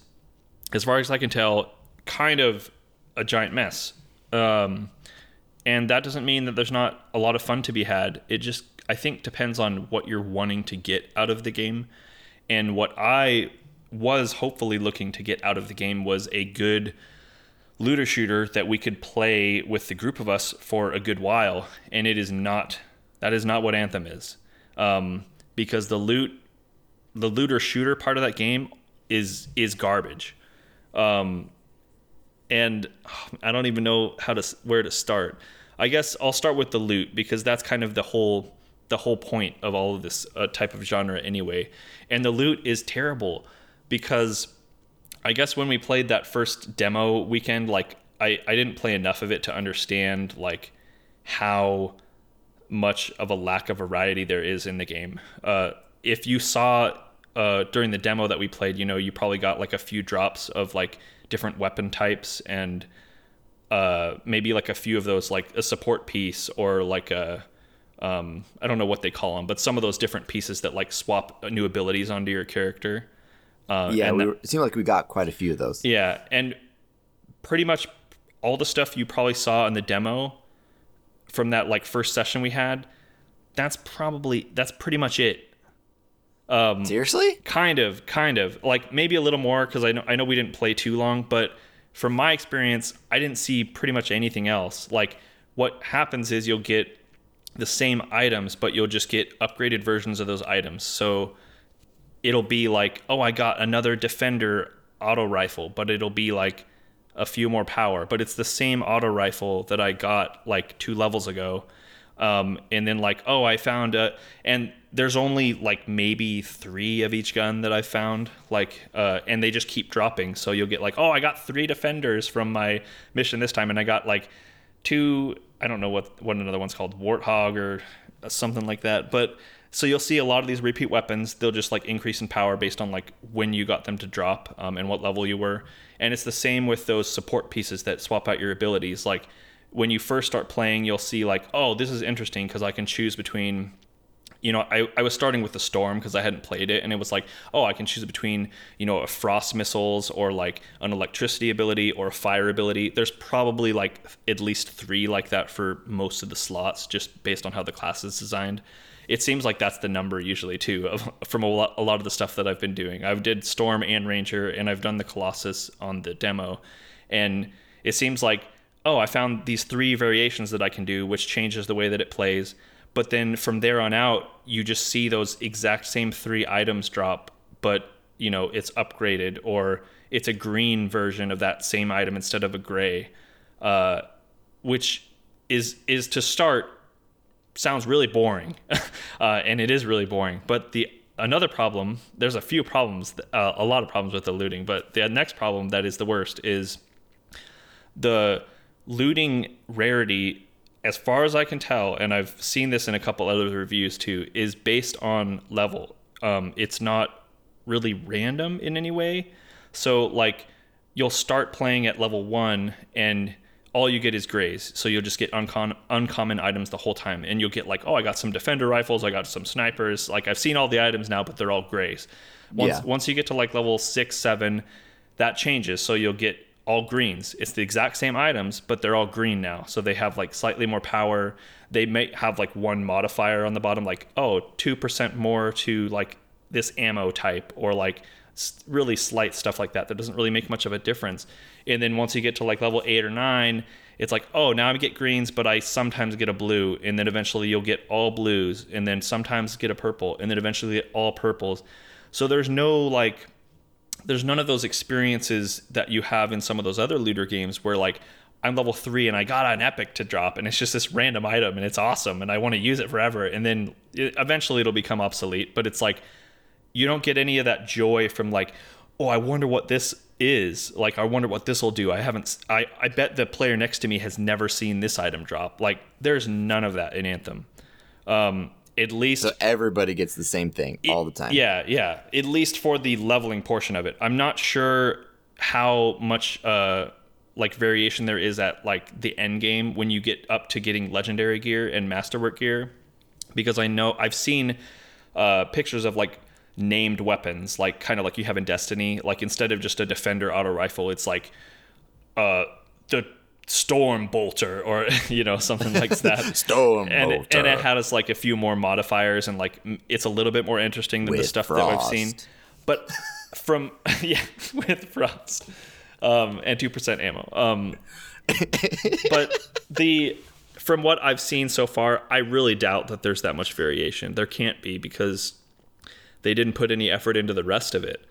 as far as I can tell, kind of a giant mess. Um, and that doesn't mean that there's not a lot of fun to be had. It just, I think, depends on what you're wanting to get out of the game. And what I was hopefully looking to get out of the game was a good looter shooter that we could play with the group of us for a good while. And it is not, that is not what Anthem is. Um, because the loot, the looter shooter part of that game is is garbage um, and I don't even know how to where to start. I guess I'll start with the loot because that's kind of the whole the whole point of all of this uh, type of genre anyway. And the loot is terrible because I guess when we played that first demo weekend, like I I didn't play enough of it to understand like how much of a lack of variety there is in the game. Uh, if you saw uh, during the demo that we played, you know, you probably got like a few drops of like different weapon types and uh, maybe like a few of those, like a support piece or like a, um, I don't know what they call them, but some of those different pieces that like swap new abilities onto your character. Uh, yeah, and we were, it seemed like we got quite a few of those. yeah, and pretty much all the stuff you probably saw in the demo from that like first session we had, that's probably that's pretty much it. Seriously? Kind of, kind of. Like maybe a little more because I know I know we didn't play too long, but from my experience, I didn't see pretty much anything else. Like what happens is you'll get the same items, but you'll just get upgraded versions of those items. So it'll be like, oh, I got another defender auto rifle, but it'll be like a few more power, but it's the same auto rifle that I got like two levels ago. Um, and then like, oh, I found a, and there's only like maybe three of each gun that I found, like, uh, and they just keep dropping. So you'll get like, oh, I got three defenders from my mission this time, and I got like two, I don't know what what another one's called, warthog or something like that. But so you'll see a lot of these repeat weapons. They'll just like increase in power based on like when you got them to drop um, and what level you were. And it's the same with those support pieces that swap out your abilities. Like when you first start playing, you'll see like, oh, this is interesting because I can choose between you know, I, I was starting with the storm because I hadn't played it, and it was like, oh, I can choose between, you know, a frost missiles or like an electricity ability or a fire ability. There's probably like at least three like that for most of the slots, just based on how the class is designed. It seems like that's the number usually too, of, from a lot, a lot of the stuff that I've been doing. I've did storm and ranger, and I've done the colossus on the demo, and it seems like, oh, I found these three variations that I can do, which changes the way that it plays but then from there on out you just see those exact same three items drop but you know it's upgraded or it's a green version of that same item instead of a gray, uh, which is is to start sounds really boring, uh, and it is really boring. But the another problem, there's a few problems, uh, a lot of problems with the looting. But the next problem that is the worst is the looting rarity. As far as I can tell, and I've seen this in a couple other reviews too, is based on level. Um, it's not really random in any way. So like you'll start playing at level one and all you get is grays. So you'll just get uncon- uncommon items the whole time. And you'll get like, oh, I got some defender rifles, I got some snipers. Like I've seen all the items now, but they're all grays. Once Yeah. once you get to like level six, seven, that changes. So you'll get all greens. It's the exact same items, but they're all green now. So they have like slightly more power. They may have like one modifier on the bottom, like, oh, 2% more to like this ammo type or like really slight stuff like that that doesn't really make much of a difference and then once you get to like level 8 or 9 it's like oh now i get greens but i sometimes get a blue and then eventually you'll get all blues and then sometimes get a purple and then eventually all purples so there's no like there's none of those experiences that you have in some of those other looter games where like I'm level three and I got an epic to drop and it's just this random item and it's awesome and I want to use it forever and then it, eventually it'll become obsolete but it's like you don't get any of that joy from like oh I wonder what this is. Like I wonder what this will do. I haven't I I bet the player next to me has never seen this item drop. Like there's none of that in Anthem. Um at least So everybody gets the same thing all the time. yeah, yeah. At least for the leveling portion of it. I'm not sure how much uh like variation there is at like the end game when you get up to getting legendary gear and masterwork gear because I know I've seen uh pictures of like named weapons like kind of like you have in Destiny like instead of just a defender auto rifle it's like uh the storm bolter or you know something like that Storm and it, bolter. and it has like a few more modifiers and like it's a little bit more interesting than the With stuff that I've seen. But from yeah, with frost um, and two percent ammo. Um, but the from what I've seen so far, I really doubt that there's that much variation. There can't be because they didn't put any effort into the rest of it.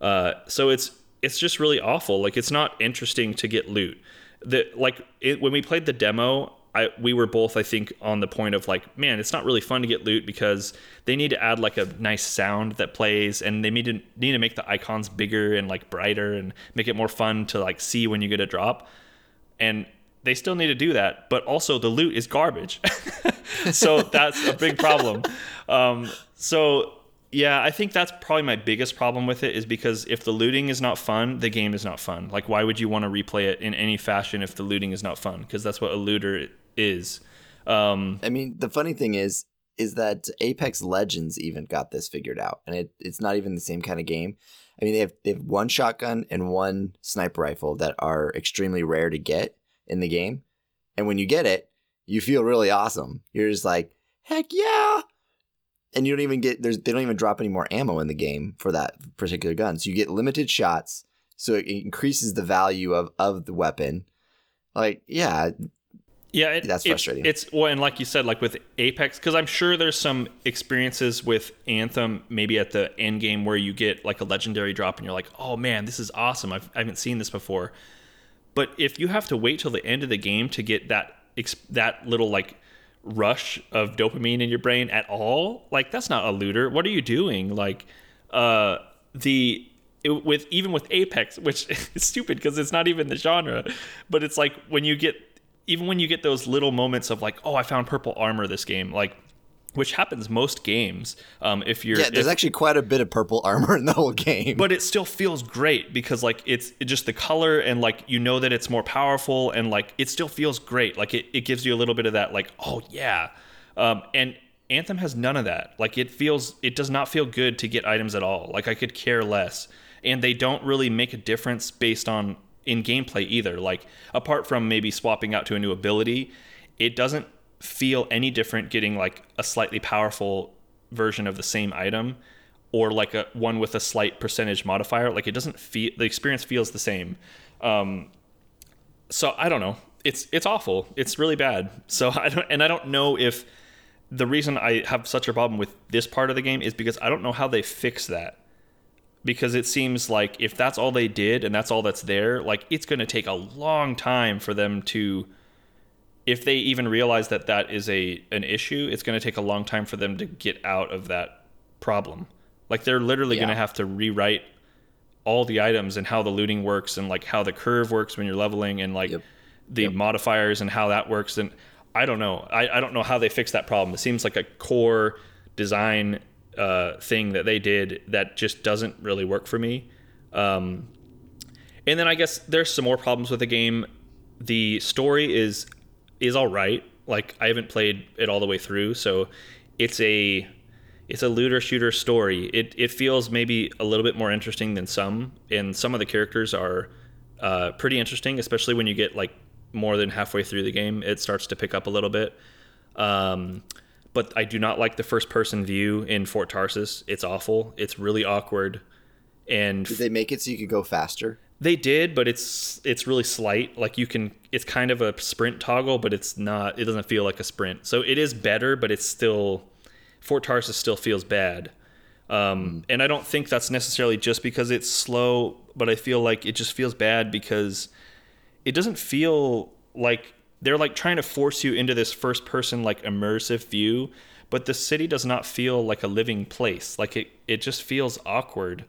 Uh, so it's it's just really awful. Like it's not interesting to get loot. The like it, when we played the demo, I we were both I think on the point of like, man, it's not really fun to get loot because they need to add like a nice sound that plays, and they need to need to make the icons bigger and like brighter and make it more fun to like see when you get a drop. And they still need to do that, but also the loot is garbage. so that's a big problem. Um, so yeah, I think that's probably my biggest problem with it is because if the looting is not fun, the game is not fun. Like, why would you want to replay it in any fashion if the looting is not fun? Because that's what a looter is. Um, I mean, the funny thing is, is that Apex Legends even got this figured out, and it, it's not even the same kind of game. I mean, they have they have one shotgun and one sniper rifle that are extremely rare to get in the game, and when you get it, you feel really awesome. You're just like, heck yeah! And you don't even get there's they don't even drop any more ammo in the game for that particular gun, so you get limited shots, so it increases the value of of the weapon. Like, yeah, Yeah, it, That's it's- frustrating. It's well, and like you said, like with Apex, because I'm sure there's some experiences with Anthem, maybe at the end game where you get like a legendary drop, and you're like, oh man, this is awesome. I've, I haven't seen this before. But if you have to wait till the end of the game to get that that little like rush of dopamine in your brain at all, like that's not a looter. What are you doing? Like, uh, the it, with even with Apex, which is stupid because it's not even the genre, but it's like when you get even when you get those little moments of like, oh, I found purple armor this game, like which happens most games. Um, if you're yeah. There's if- actually quite a bit of purple armor in the whole game. but it still feels great because like it's it just the color and like you know that it's more powerful and like it still feels great like it, it gives you a little bit of that like oh yeah um, and anthem has none of that like it feels it does not feel good to get items at all like i could care less and they don't really make a difference based on in gameplay either like apart from maybe swapping out to a new ability it doesn't feel any different getting like a slightly powerful version of the same item or like a one with a slight percentage modifier like it doesn't feel the experience feels the same. Um so i don't know. It's it's awful. It's really bad. So i don't and i don't know if the reason i have such a problem with this part of the game is because i don't know how they fix that. Because it seems like if that's all they did and that's all that's there, like it's going to take a long time for them to if they even realize that that is a an issue, it's going to take a long time for them to get out of that problem. Like they're literally Yeah. going to have to rewrite all the items and how the looting works and like how the curve works when you're leveling and like Yep. the Yep. modifiers and how that works and I don't know. I, I don't know how they fix that problem. It seems like a core design uh, thing that they did that just doesn't really work for me. Um, and then I guess there's some more problems with the game. The story is is all right. Like I haven't played it all the way through, so it's a it's a looter shooter story. It it feels maybe a little bit more interesting than some, and some of the characters are uh, pretty interesting, especially when you get like more than halfway through the game. It starts to pick up a little bit. Um, but I do not like the first person view in Fort Tarsis. It's awful. It's really awkward, and Did they make it so you could go faster? They did, but it's it's really slight. Like you can, it's kind of a sprint toggle, but it's not. It doesn't feel like a sprint. So it is better, but it's still Fort Tarsis still feels bad. Um, and I don't think that's necessarily just because it's slow, but I feel like it just feels bad because it doesn't feel like they're like trying to force you into this first person like immersive view, but the city does not feel like a living place. Like it, it just feels awkward.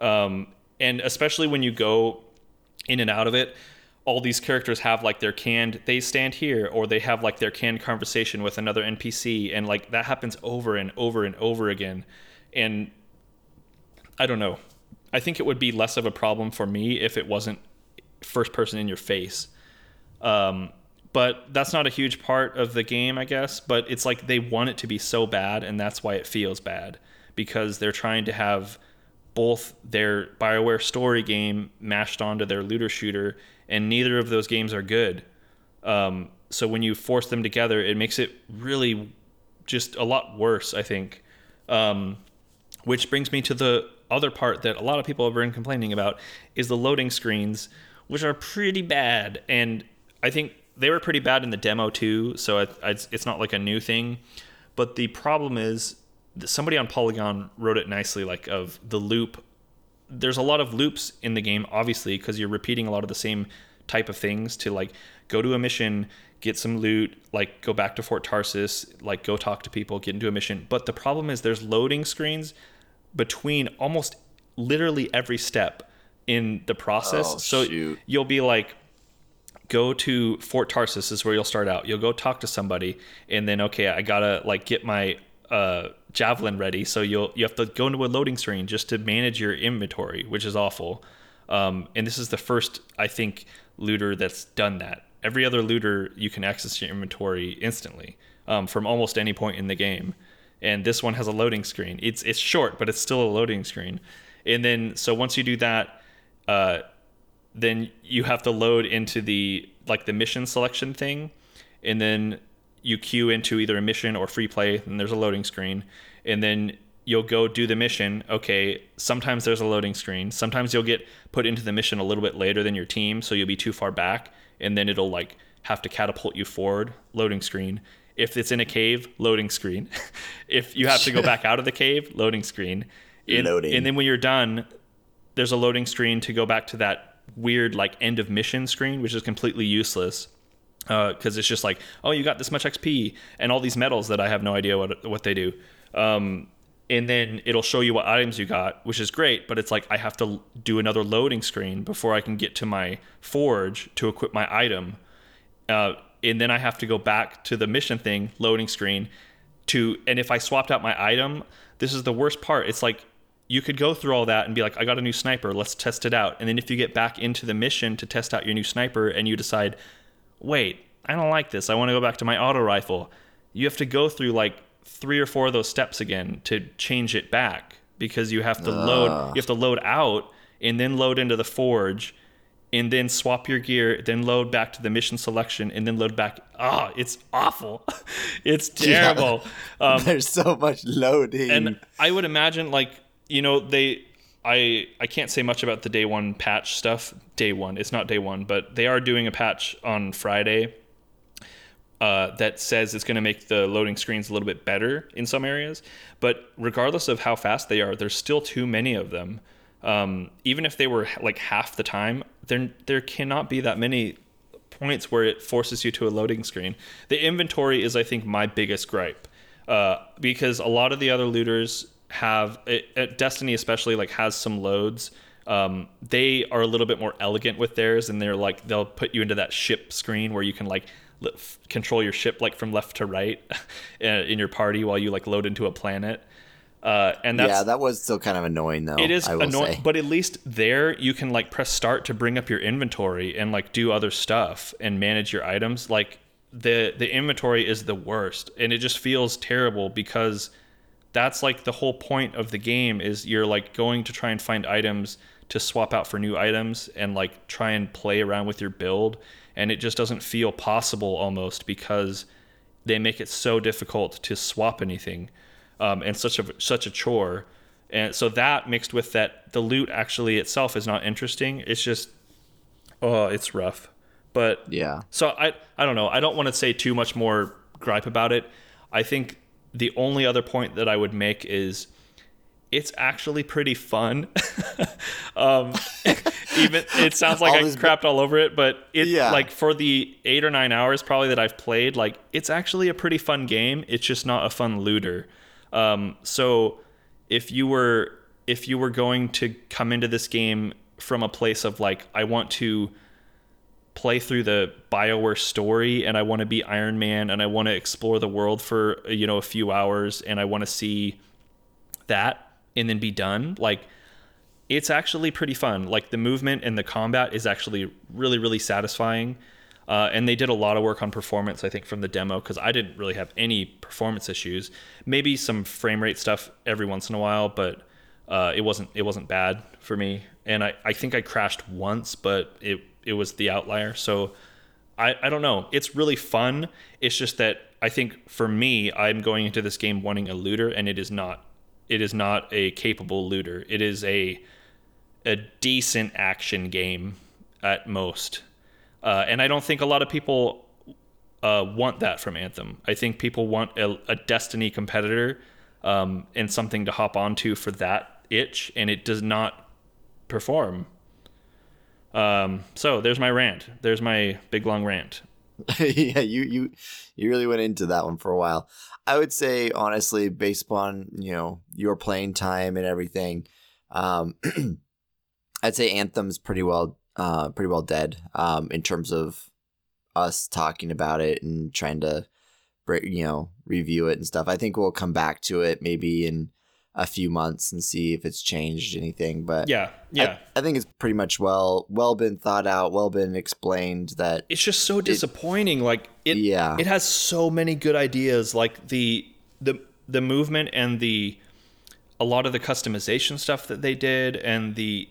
Um, and especially when you go in and out of it, all these characters have like their canned they stand here or they have like their canned conversation with another NPC and like that happens over and over and over again. And I don't know. I think it would be less of a problem for me if it wasn't first person in your face. Um, but that's not a huge part of the game, I guess. But it's like they want it to be so bad, and that's why it feels bad because they're trying to have both their Bioware story game mashed onto their looter shooter, and neither of those games are good. Um, so when you force them together, it makes it really just a lot worse, I think. Um, which brings me to the other part that a lot of people have been complaining about is the loading screens, which are pretty bad. And I think they were pretty bad in the demo too, so it's not like a new thing. But the problem is somebody on Polygon wrote it nicely, like of the loop. There's a lot of loops in the game, obviously, because you're repeating a lot of the same type of things to like go to a mission, get some loot, like go back to Fort Tarsis, like go talk to people, get into a mission. But the problem is there's loading screens between almost literally every step in the process. Oh, so shoot. you'll be like go to Fort Tarsis is where you'll start out. You'll go talk to somebody and then okay, I got to like get my uh javelin ready. So you'll you have to go into a loading screen just to manage your inventory, which is awful. Um, and this is the first I think looter that's done that. Every other looter you can access your inventory instantly um, from almost any point in the game. And this one has a loading screen. It's it's short, but it's still a loading screen. And then so once you do that, uh, then you have to load into the like the mission selection thing and then you queue into either a mission or free play and there's a loading screen and then you'll go do the mission. Okay sometimes there's a loading screen. Sometimes you'll get put into the mission a little bit later than your team so you'll be too far back and then it'll like have to catapult you forward loading screen. If it's in a cave loading screen. If you have to go back out of the cave loading screen. And, Loading. and then when you're done there's a loading screen to go back to that weird like end of mission screen, which is completely useless because it's just like, oh, you got this much XP and all these medals that I have no idea what what they do. Um, and then it'll show you what items you got, which is great. But it's like I have to do another loading screen before I can get to my forge to equip my item. Uh, and then I have to go back to the mission thing, loading screen, to and if I swapped out my item, this is the worst part. It's like you could go through all that and be like, I got a new sniper, let's test it out. And then if you get back into the mission to test out your new sniper and you decide, wait, I don't like this, I want to go back to my auto rifle, you have to go through like three or four of those steps again to change it back because you have to load Ah. you have to load out and then load into the forge and then swap your gear, then load back to the mission selection, and then load back. Ah, it's awful. it's Yeah. terrible. Um, There's so much loading. and I would imagine, like you know, they. I I can't say much about the day one patch stuff. Day one, it's not day one, but they are doing a patch on Friday. Uh, that says it's going to make the loading screens a little bit better in some areas, but regardless of how fast they are, there's still too many of them. um, even if they were like half the time, there there cannot be that many points where it forces you to a loading screen. The inventory is, I think, my biggest gripe uh, because a lot of the other looters have it, Destiny, especially, like has some loads. Um, they are a little bit more elegant with theirs, and they're like they'll put you into that ship screen where you can like control your ship like from left to right in your party while you like load into a planet. Uh, and that's, yeah, that was still kind of annoying though. It is annoying, but at least there you can like press start to bring up your inventory and like do other stuff and manage your items. Like the the inventory is the worst, and it just feels terrible because that's like the whole point of the game is you're like going to try and find items to swap out for new items and like try and play around with your build, and it just doesn't feel possible almost because they make it so difficult to swap anything um, and such a such a chore. And so that mixed with that, the loot actually itself is not interesting. It's just, oh, it's rough. But yeah. So I I don't know. I don't want to say too much more gripe about it. I think the only other point that I would make is it's actually pretty fun. um, even it sounds like I crapped all over it, but it yeah. like for the eight or nine hours probably that I've played, like it's actually a pretty fun game. It's just not a fun looter. Um, so if you were if you were going to come into this game from a place of like I want to play through the BioWare story and I want to be Iron Man and I want to explore the world for you know a few hours and I want to see that and then be done like it's actually pretty fun like the movement and the combat is actually really really satisfying uh, and they did a lot of work on performance, I think, from the demo because I didn't really have any performance issues. Maybe some frame rate stuff every once in a while, but uh, it wasn't it wasn't bad for me. And I, I think I crashed once, but it it was the outlier. So I, I don't know. It's really fun. It's just that I think for me, I'm going into this game wanting a looter, and it is not. It is not a capable looter. It is a a decent action game at most. Uh, and I don't think a lot of people uh, want that from Anthem. I think people want a, a Destiny competitor um, and something to hop onto for that itch, and it does not perform. Um, so there's my rant. There's my big long rant. yeah, you you you really went into that one for a while. I would say honestly, based upon you know your playing time and everything, um, I'd say Anthem's pretty well uh, pretty well dead um, in terms of us talking about it and trying to, you know, review it and stuff. I think we'll come back to it maybe in a few months and see if it's changed anything. But yeah, yeah, I, I, think it's pretty much well well been thought out, well been explained. That it's just so disappointing. It, like it, yeah, it has so many good ideas. Like the the the movement and the a lot of the customization stuff that they did and the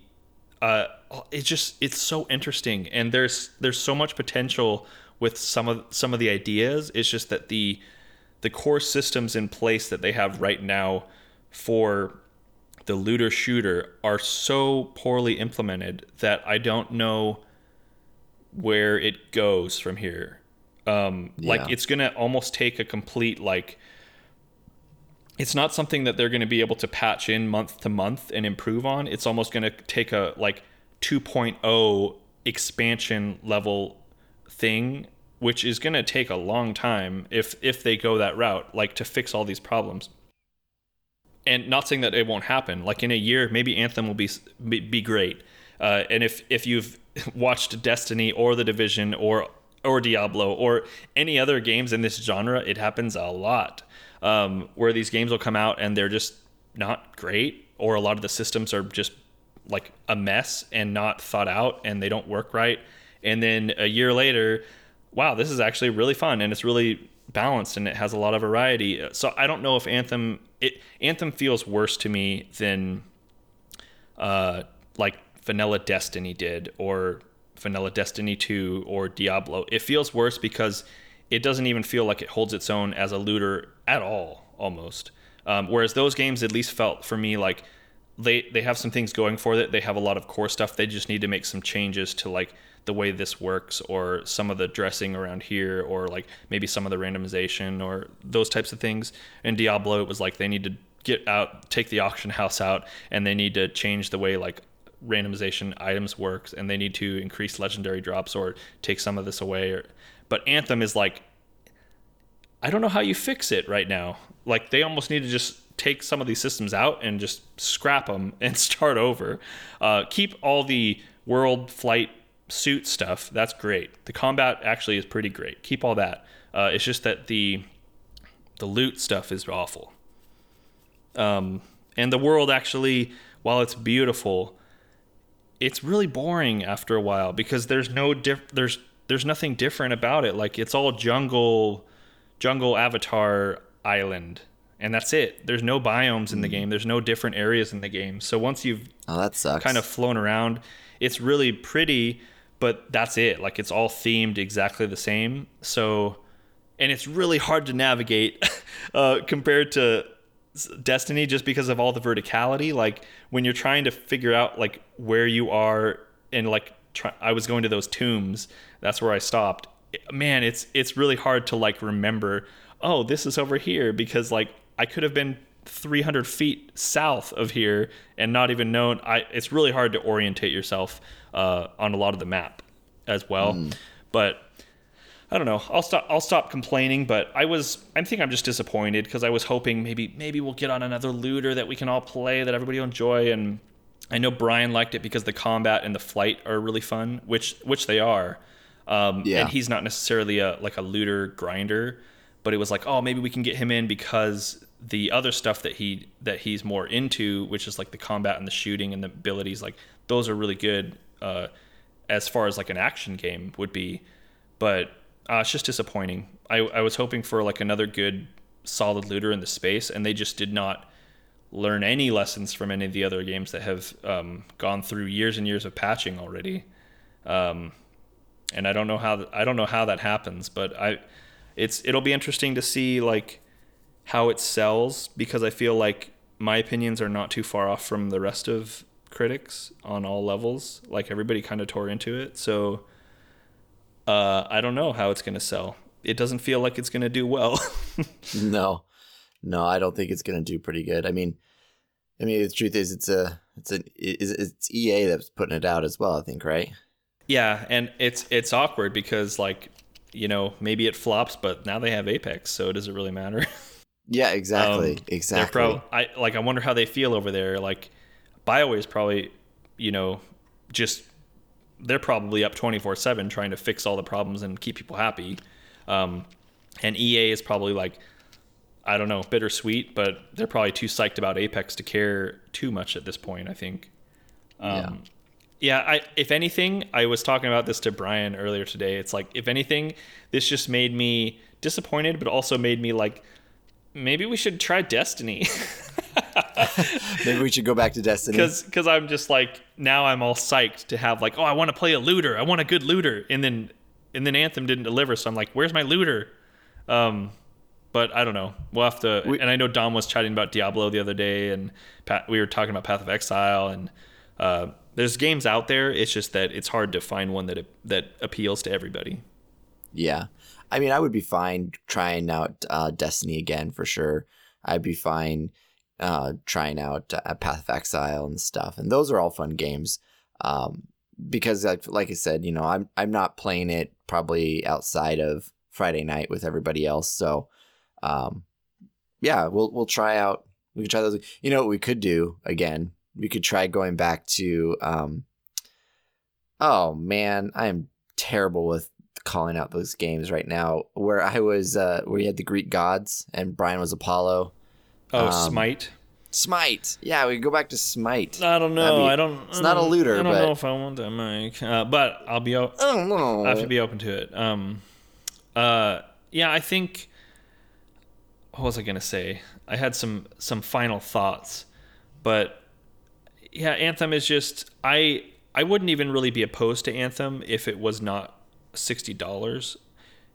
uh, it's just it's so interesting, and there's there's so much potential with some of some of the ideas. It's just that the the core systems in place that they have right now for the looter shooter are so poorly implemented that I don't know where it goes from here. Um, yeah. Like it's gonna almost take a complete like. It's not something that they're going to be able to patch in month to month and improve on. It's almost going to take a like 2.0 expansion level thing which is going to take a long time if if they go that route like to fix all these problems and not saying that it won't happen like in a year maybe anthem will be be great uh, and if if you've watched destiny or the division or or diablo or any other games in this genre it happens a lot um, where these games will come out and they're just not great or a lot of the systems are just like a mess and not thought out and they don't work right. And then a year later, wow, this is actually really fun and it's really balanced and it has a lot of variety. So I don't know if Anthem it Anthem feels worse to me than uh like Vanilla Destiny did or Vanilla Destiny 2 or Diablo. It feels worse because it doesn't even feel like it holds its own as a looter at all almost. Um, whereas those games at least felt for me like they they have some things going for it. They have a lot of core stuff. They just need to make some changes to like the way this works or some of the dressing around here or like maybe some of the randomization or those types of things. In Diablo it was like they need to get out, take the auction house out, and they need to change the way like randomization items works, and they need to increase legendary drops or take some of this away. Or, but Anthem is like, I don't know how you fix it right now. Like they almost need to just take some of these systems out and just scrap them and start over. Uh, keep all the world flight suit stuff. That's great. The combat actually is pretty great. Keep all that. Uh, it's just that the the loot stuff is awful. Um, and the world actually, while it's beautiful, it's really boring after a while because there's no diff- there's there's nothing different about it. Like it's all jungle, jungle avatar island, and that's it. There's no biomes in the game. There's no different areas in the game. So once you've Oh, that sucks. kind of flown around, it's really pretty, but that's it. Like it's all themed exactly the same. So, and it's really hard to navigate uh, compared to Destiny just because of all the verticality. Like when you're trying to figure out like where you are and like try, I was going to those tombs. That's where I stopped. Man, it's it's really hard to like remember. Oh, this is over here because like I could have been 300 feet south of here and not even known. I it's really hard to orientate yourself uh, on a lot of the map as well. But I don't know. I'll stop. I'll stop complaining. But I was. I think I'm just disappointed because I was hoping maybe maybe we'll get on another looter that we can all play that everybody will enjoy. And I know Brian liked it because the combat and the flight are really fun, which which they are. Um, Yeah. And he's not necessarily a like a looter grinder, but it was like, oh, maybe we can get him in because the other stuff that he that he's more into, which is like the combat and the shooting and the abilities, like those are really good uh, as far as like an action game would be. But uh, it's just disappointing. I, I was hoping for like another good solid looter in the space, and they just did not learn any lessons from any of the other games that have um, gone through years and years of patching already. Um, and I don't know how I don't know how that happens, but I it's it'll be interesting to see like how it sells because I feel like my opinions are not too far off from the rest of critics on all levels. Like everybody kind of tore into it, so uh, I don't know how it's going to sell. It doesn't feel like it's going to do well. no, no, I don't think it's gonna do pretty good. I mean, I mean, the truth is, it's a, it's an, it's, it's EA that's putting it out as well. I think, right? yeah, and it's it's awkward because like you know maybe it flops, but now they have Apex, so it does it really matter? Yeah, exactly, Um, exactly. I like. I wonder how they feel over there. Like, Bioware is probably, you know, just they're probably up twenty four seven trying to fix all the problems and keep people happy. Um, and EA is probably like, I don't know, bittersweet, but they're probably too psyched about Apex to care too much at this point. I think. Um, yeah. I if anything, I was talking about this to Brian earlier today. It's like if anything, this just made me disappointed, but also made me like maybe we should try Destiny. Maybe we should go back to Destiny. Because I'm just like now I'm all psyched to have like oh I want to play a looter I want a good looter and then and then Anthem didn't deliver so I'm like where's my looter, um, but I don't know we'll have to We- and I know Dom was chatting about Diablo the other day and Pat, we were talking about Path of Exile and uh, there's games out there it's just that it's hard to find one that that appeals to everybody. Yeah. I mean, I would be fine trying out uh, Destiny again for sure. I'd be fine uh, trying out uh, Path of Exile and stuff. And those are all fun games. Um, because like, like I said, you know, I'm I'm not playing it probably outside of Friday night with everybody else. So um, yeah, we'll we'll try out we could try those. You know what we could do again? We could try going back to um, oh man, I am terrible with calling out those games right now where I was uh where you had the Greek gods and Brian was Apollo. Oh Um, Smite. Smite. Yeah, we go back to Smite. I don't know. be- I don't. it's I not a looter, I don't but- know if I want that, Mike. Uh, but I'll be. o- I don't know. I have to be open to it. Um, uh, yeah, I think. What was I gonna say? I had some some final thoughts, but yeah, Anthem is just I I wouldn't even really be opposed to Anthem if it was not sixty dollars.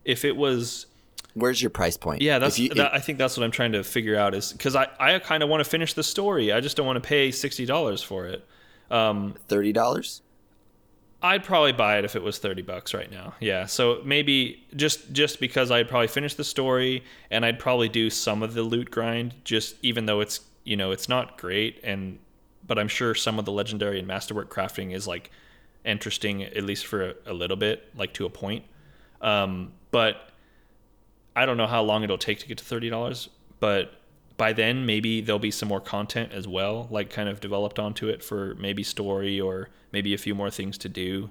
If it was Where's your price point? yeah, that's you- that, I think that's what I'm trying to figure out is because I I kind of want to finish the story. I just don't want to pay sixty dollars for it. Um, thirty dollars. I'd probably buy it if it was 30 bucks right now. Yeah. So maybe just just because I'd probably finish the story and I'd probably do some of the loot grind just even though it's you know it's not great, and but I'm sure some of the legendary and masterwork crafting is like interesting at least for a, a little bit, like to a point. Um, but I don't know how long it'll take to get to thirty dollars, but by then maybe there'll be some more content as well, like kind of developed onto it for maybe story or maybe a few more things to do.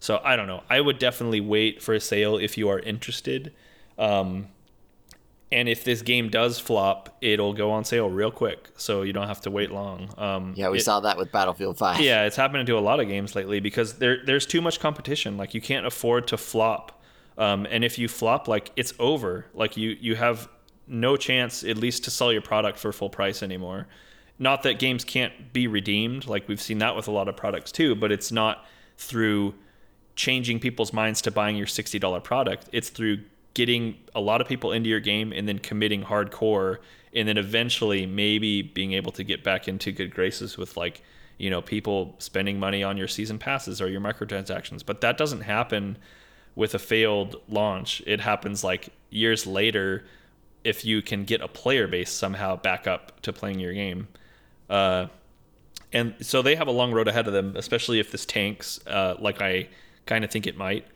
So I don't know. I would definitely wait for a sale if you are interested. Um, and if this game does flop, it'll go on sale real quick, so you don't have to wait long. Um, Yeah, we it- saw that with Battlefield 5. yeah, it's happening to a lot of games lately because there there's too much competition. Like you can't afford to flop, um, and if you flop, like it's over. Like you you have no chance at least to sell your product for full price anymore. Not that games can't be redeemed. Like we've seen that with a lot of products too, but it's not through changing people's minds to buying your sixty dollar product. It's through getting a lot of people into your game and then committing hardcore and then eventually maybe being able to get back into good graces with like you know people spending money on your season passes or your microtransactions. But that doesn't happen with a failed launch. It happens like years later if you can get a player base somehow back up to playing your game. Uh, and so they have a long road ahead of them, especially if this tanks, uh, like I kind of think it might.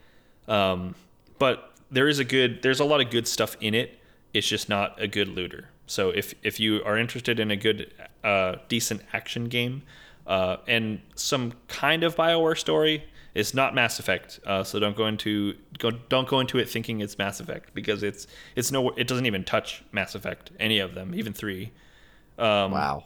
Um, but there is a good, there's a lot of good stuff in it. It's just not a good looter. So if if you are interested in a good, uh, decent action game, uh, and some kind of Bioware story, it's not Mass Effect. Uh, so don't go into go don't go into it thinking it's Mass Effect because it's it's no it doesn't even touch Mass Effect any of them, even three. Um, Wow.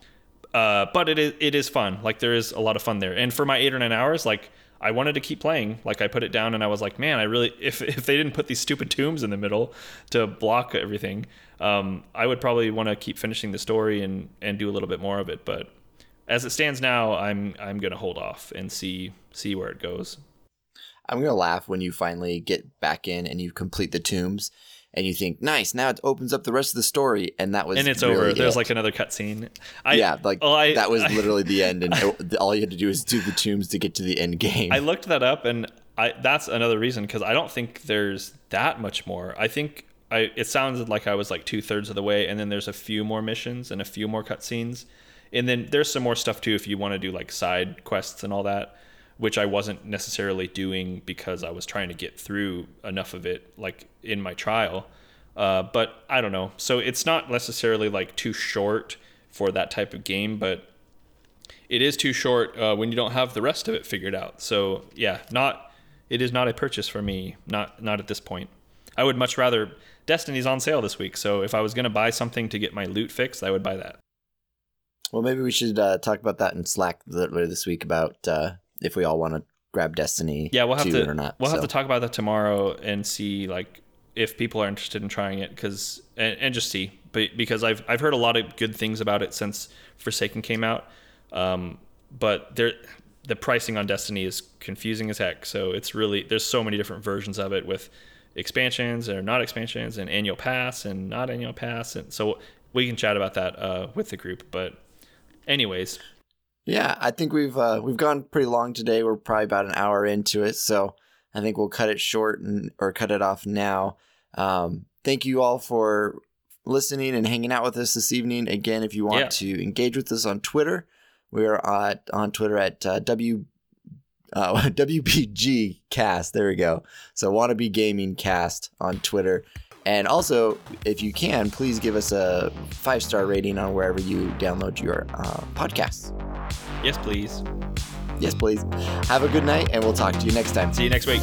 uh, but it is it is fun. Like there is a lot of fun there. And for my eight or nine hours, like I wanted to keep playing. Like I put it down and I was like, man, I really if if they didn't put these stupid tombs in the middle to block everything, um, I would probably want to keep finishing the story and and do a little bit more of it. But as it stands now, I'm I'm gonna hold off and see see where it goes. I'm gonna laugh when you finally get back in and you complete the tombs, and you think, "Nice, now it opens up the rest of the story," and that was And it's really over. There's like another cutscene. Yeah, like well, I- that was I- literally the end, and it- all you had to do was do the tombs to get to the end game. I looked that up, and I that's another reason because I don't think there's that much more. I think I it sounded like I was like two thirds of the way, and then there's a few more missions and a few more cutscenes, and then there's some more stuff too if you want to do like side quests and all that, which I wasn't necessarily doing because I was trying to get through enough of it like in my trial. Uh, but I don't know. So it's not necessarily like too short for that type of game, but it is too short uh, when you don't have the rest of it figured out. So yeah, not it is not a purchase for me. Not not at this point. I would much rather Destiny's on sale this week. So if I was gonna buy something to get my loot fixed, I would buy that. well, maybe we should uh, talk about that in Slack later this week about uh, if we all want to grab Destiny. Yeah, we'll have to or not. we'll have to talk about that tomorrow and see like if people are interested in trying it because and, and just see. But because I've I've heard a lot of good things about it since Forsaken came out. Um, but there the pricing on Destiny is confusing as heck. So it's really there's so many different versions of it with expansions or not expansions and annual pass and not annual pass and so we can chat about that uh, with the group. But anyways, Yeah, I think we've uh, we've gone pretty long today. We're probably about an hour into it, so I think we'll cut it short and or cut it off now. Um, thank you all for listening and hanging out with us this evening. Again, if you want Yeah. to engage with us on Twitter, we are at, on Twitter at uh, w uh, WBG Cast. There we go. So wannabe gaming cast on Twitter. And also, if you can, please give us a five star rating on wherever you download your uh, podcasts. yes, please. Yes, please. Have a good night, and we'll talk to you next time. See you next week.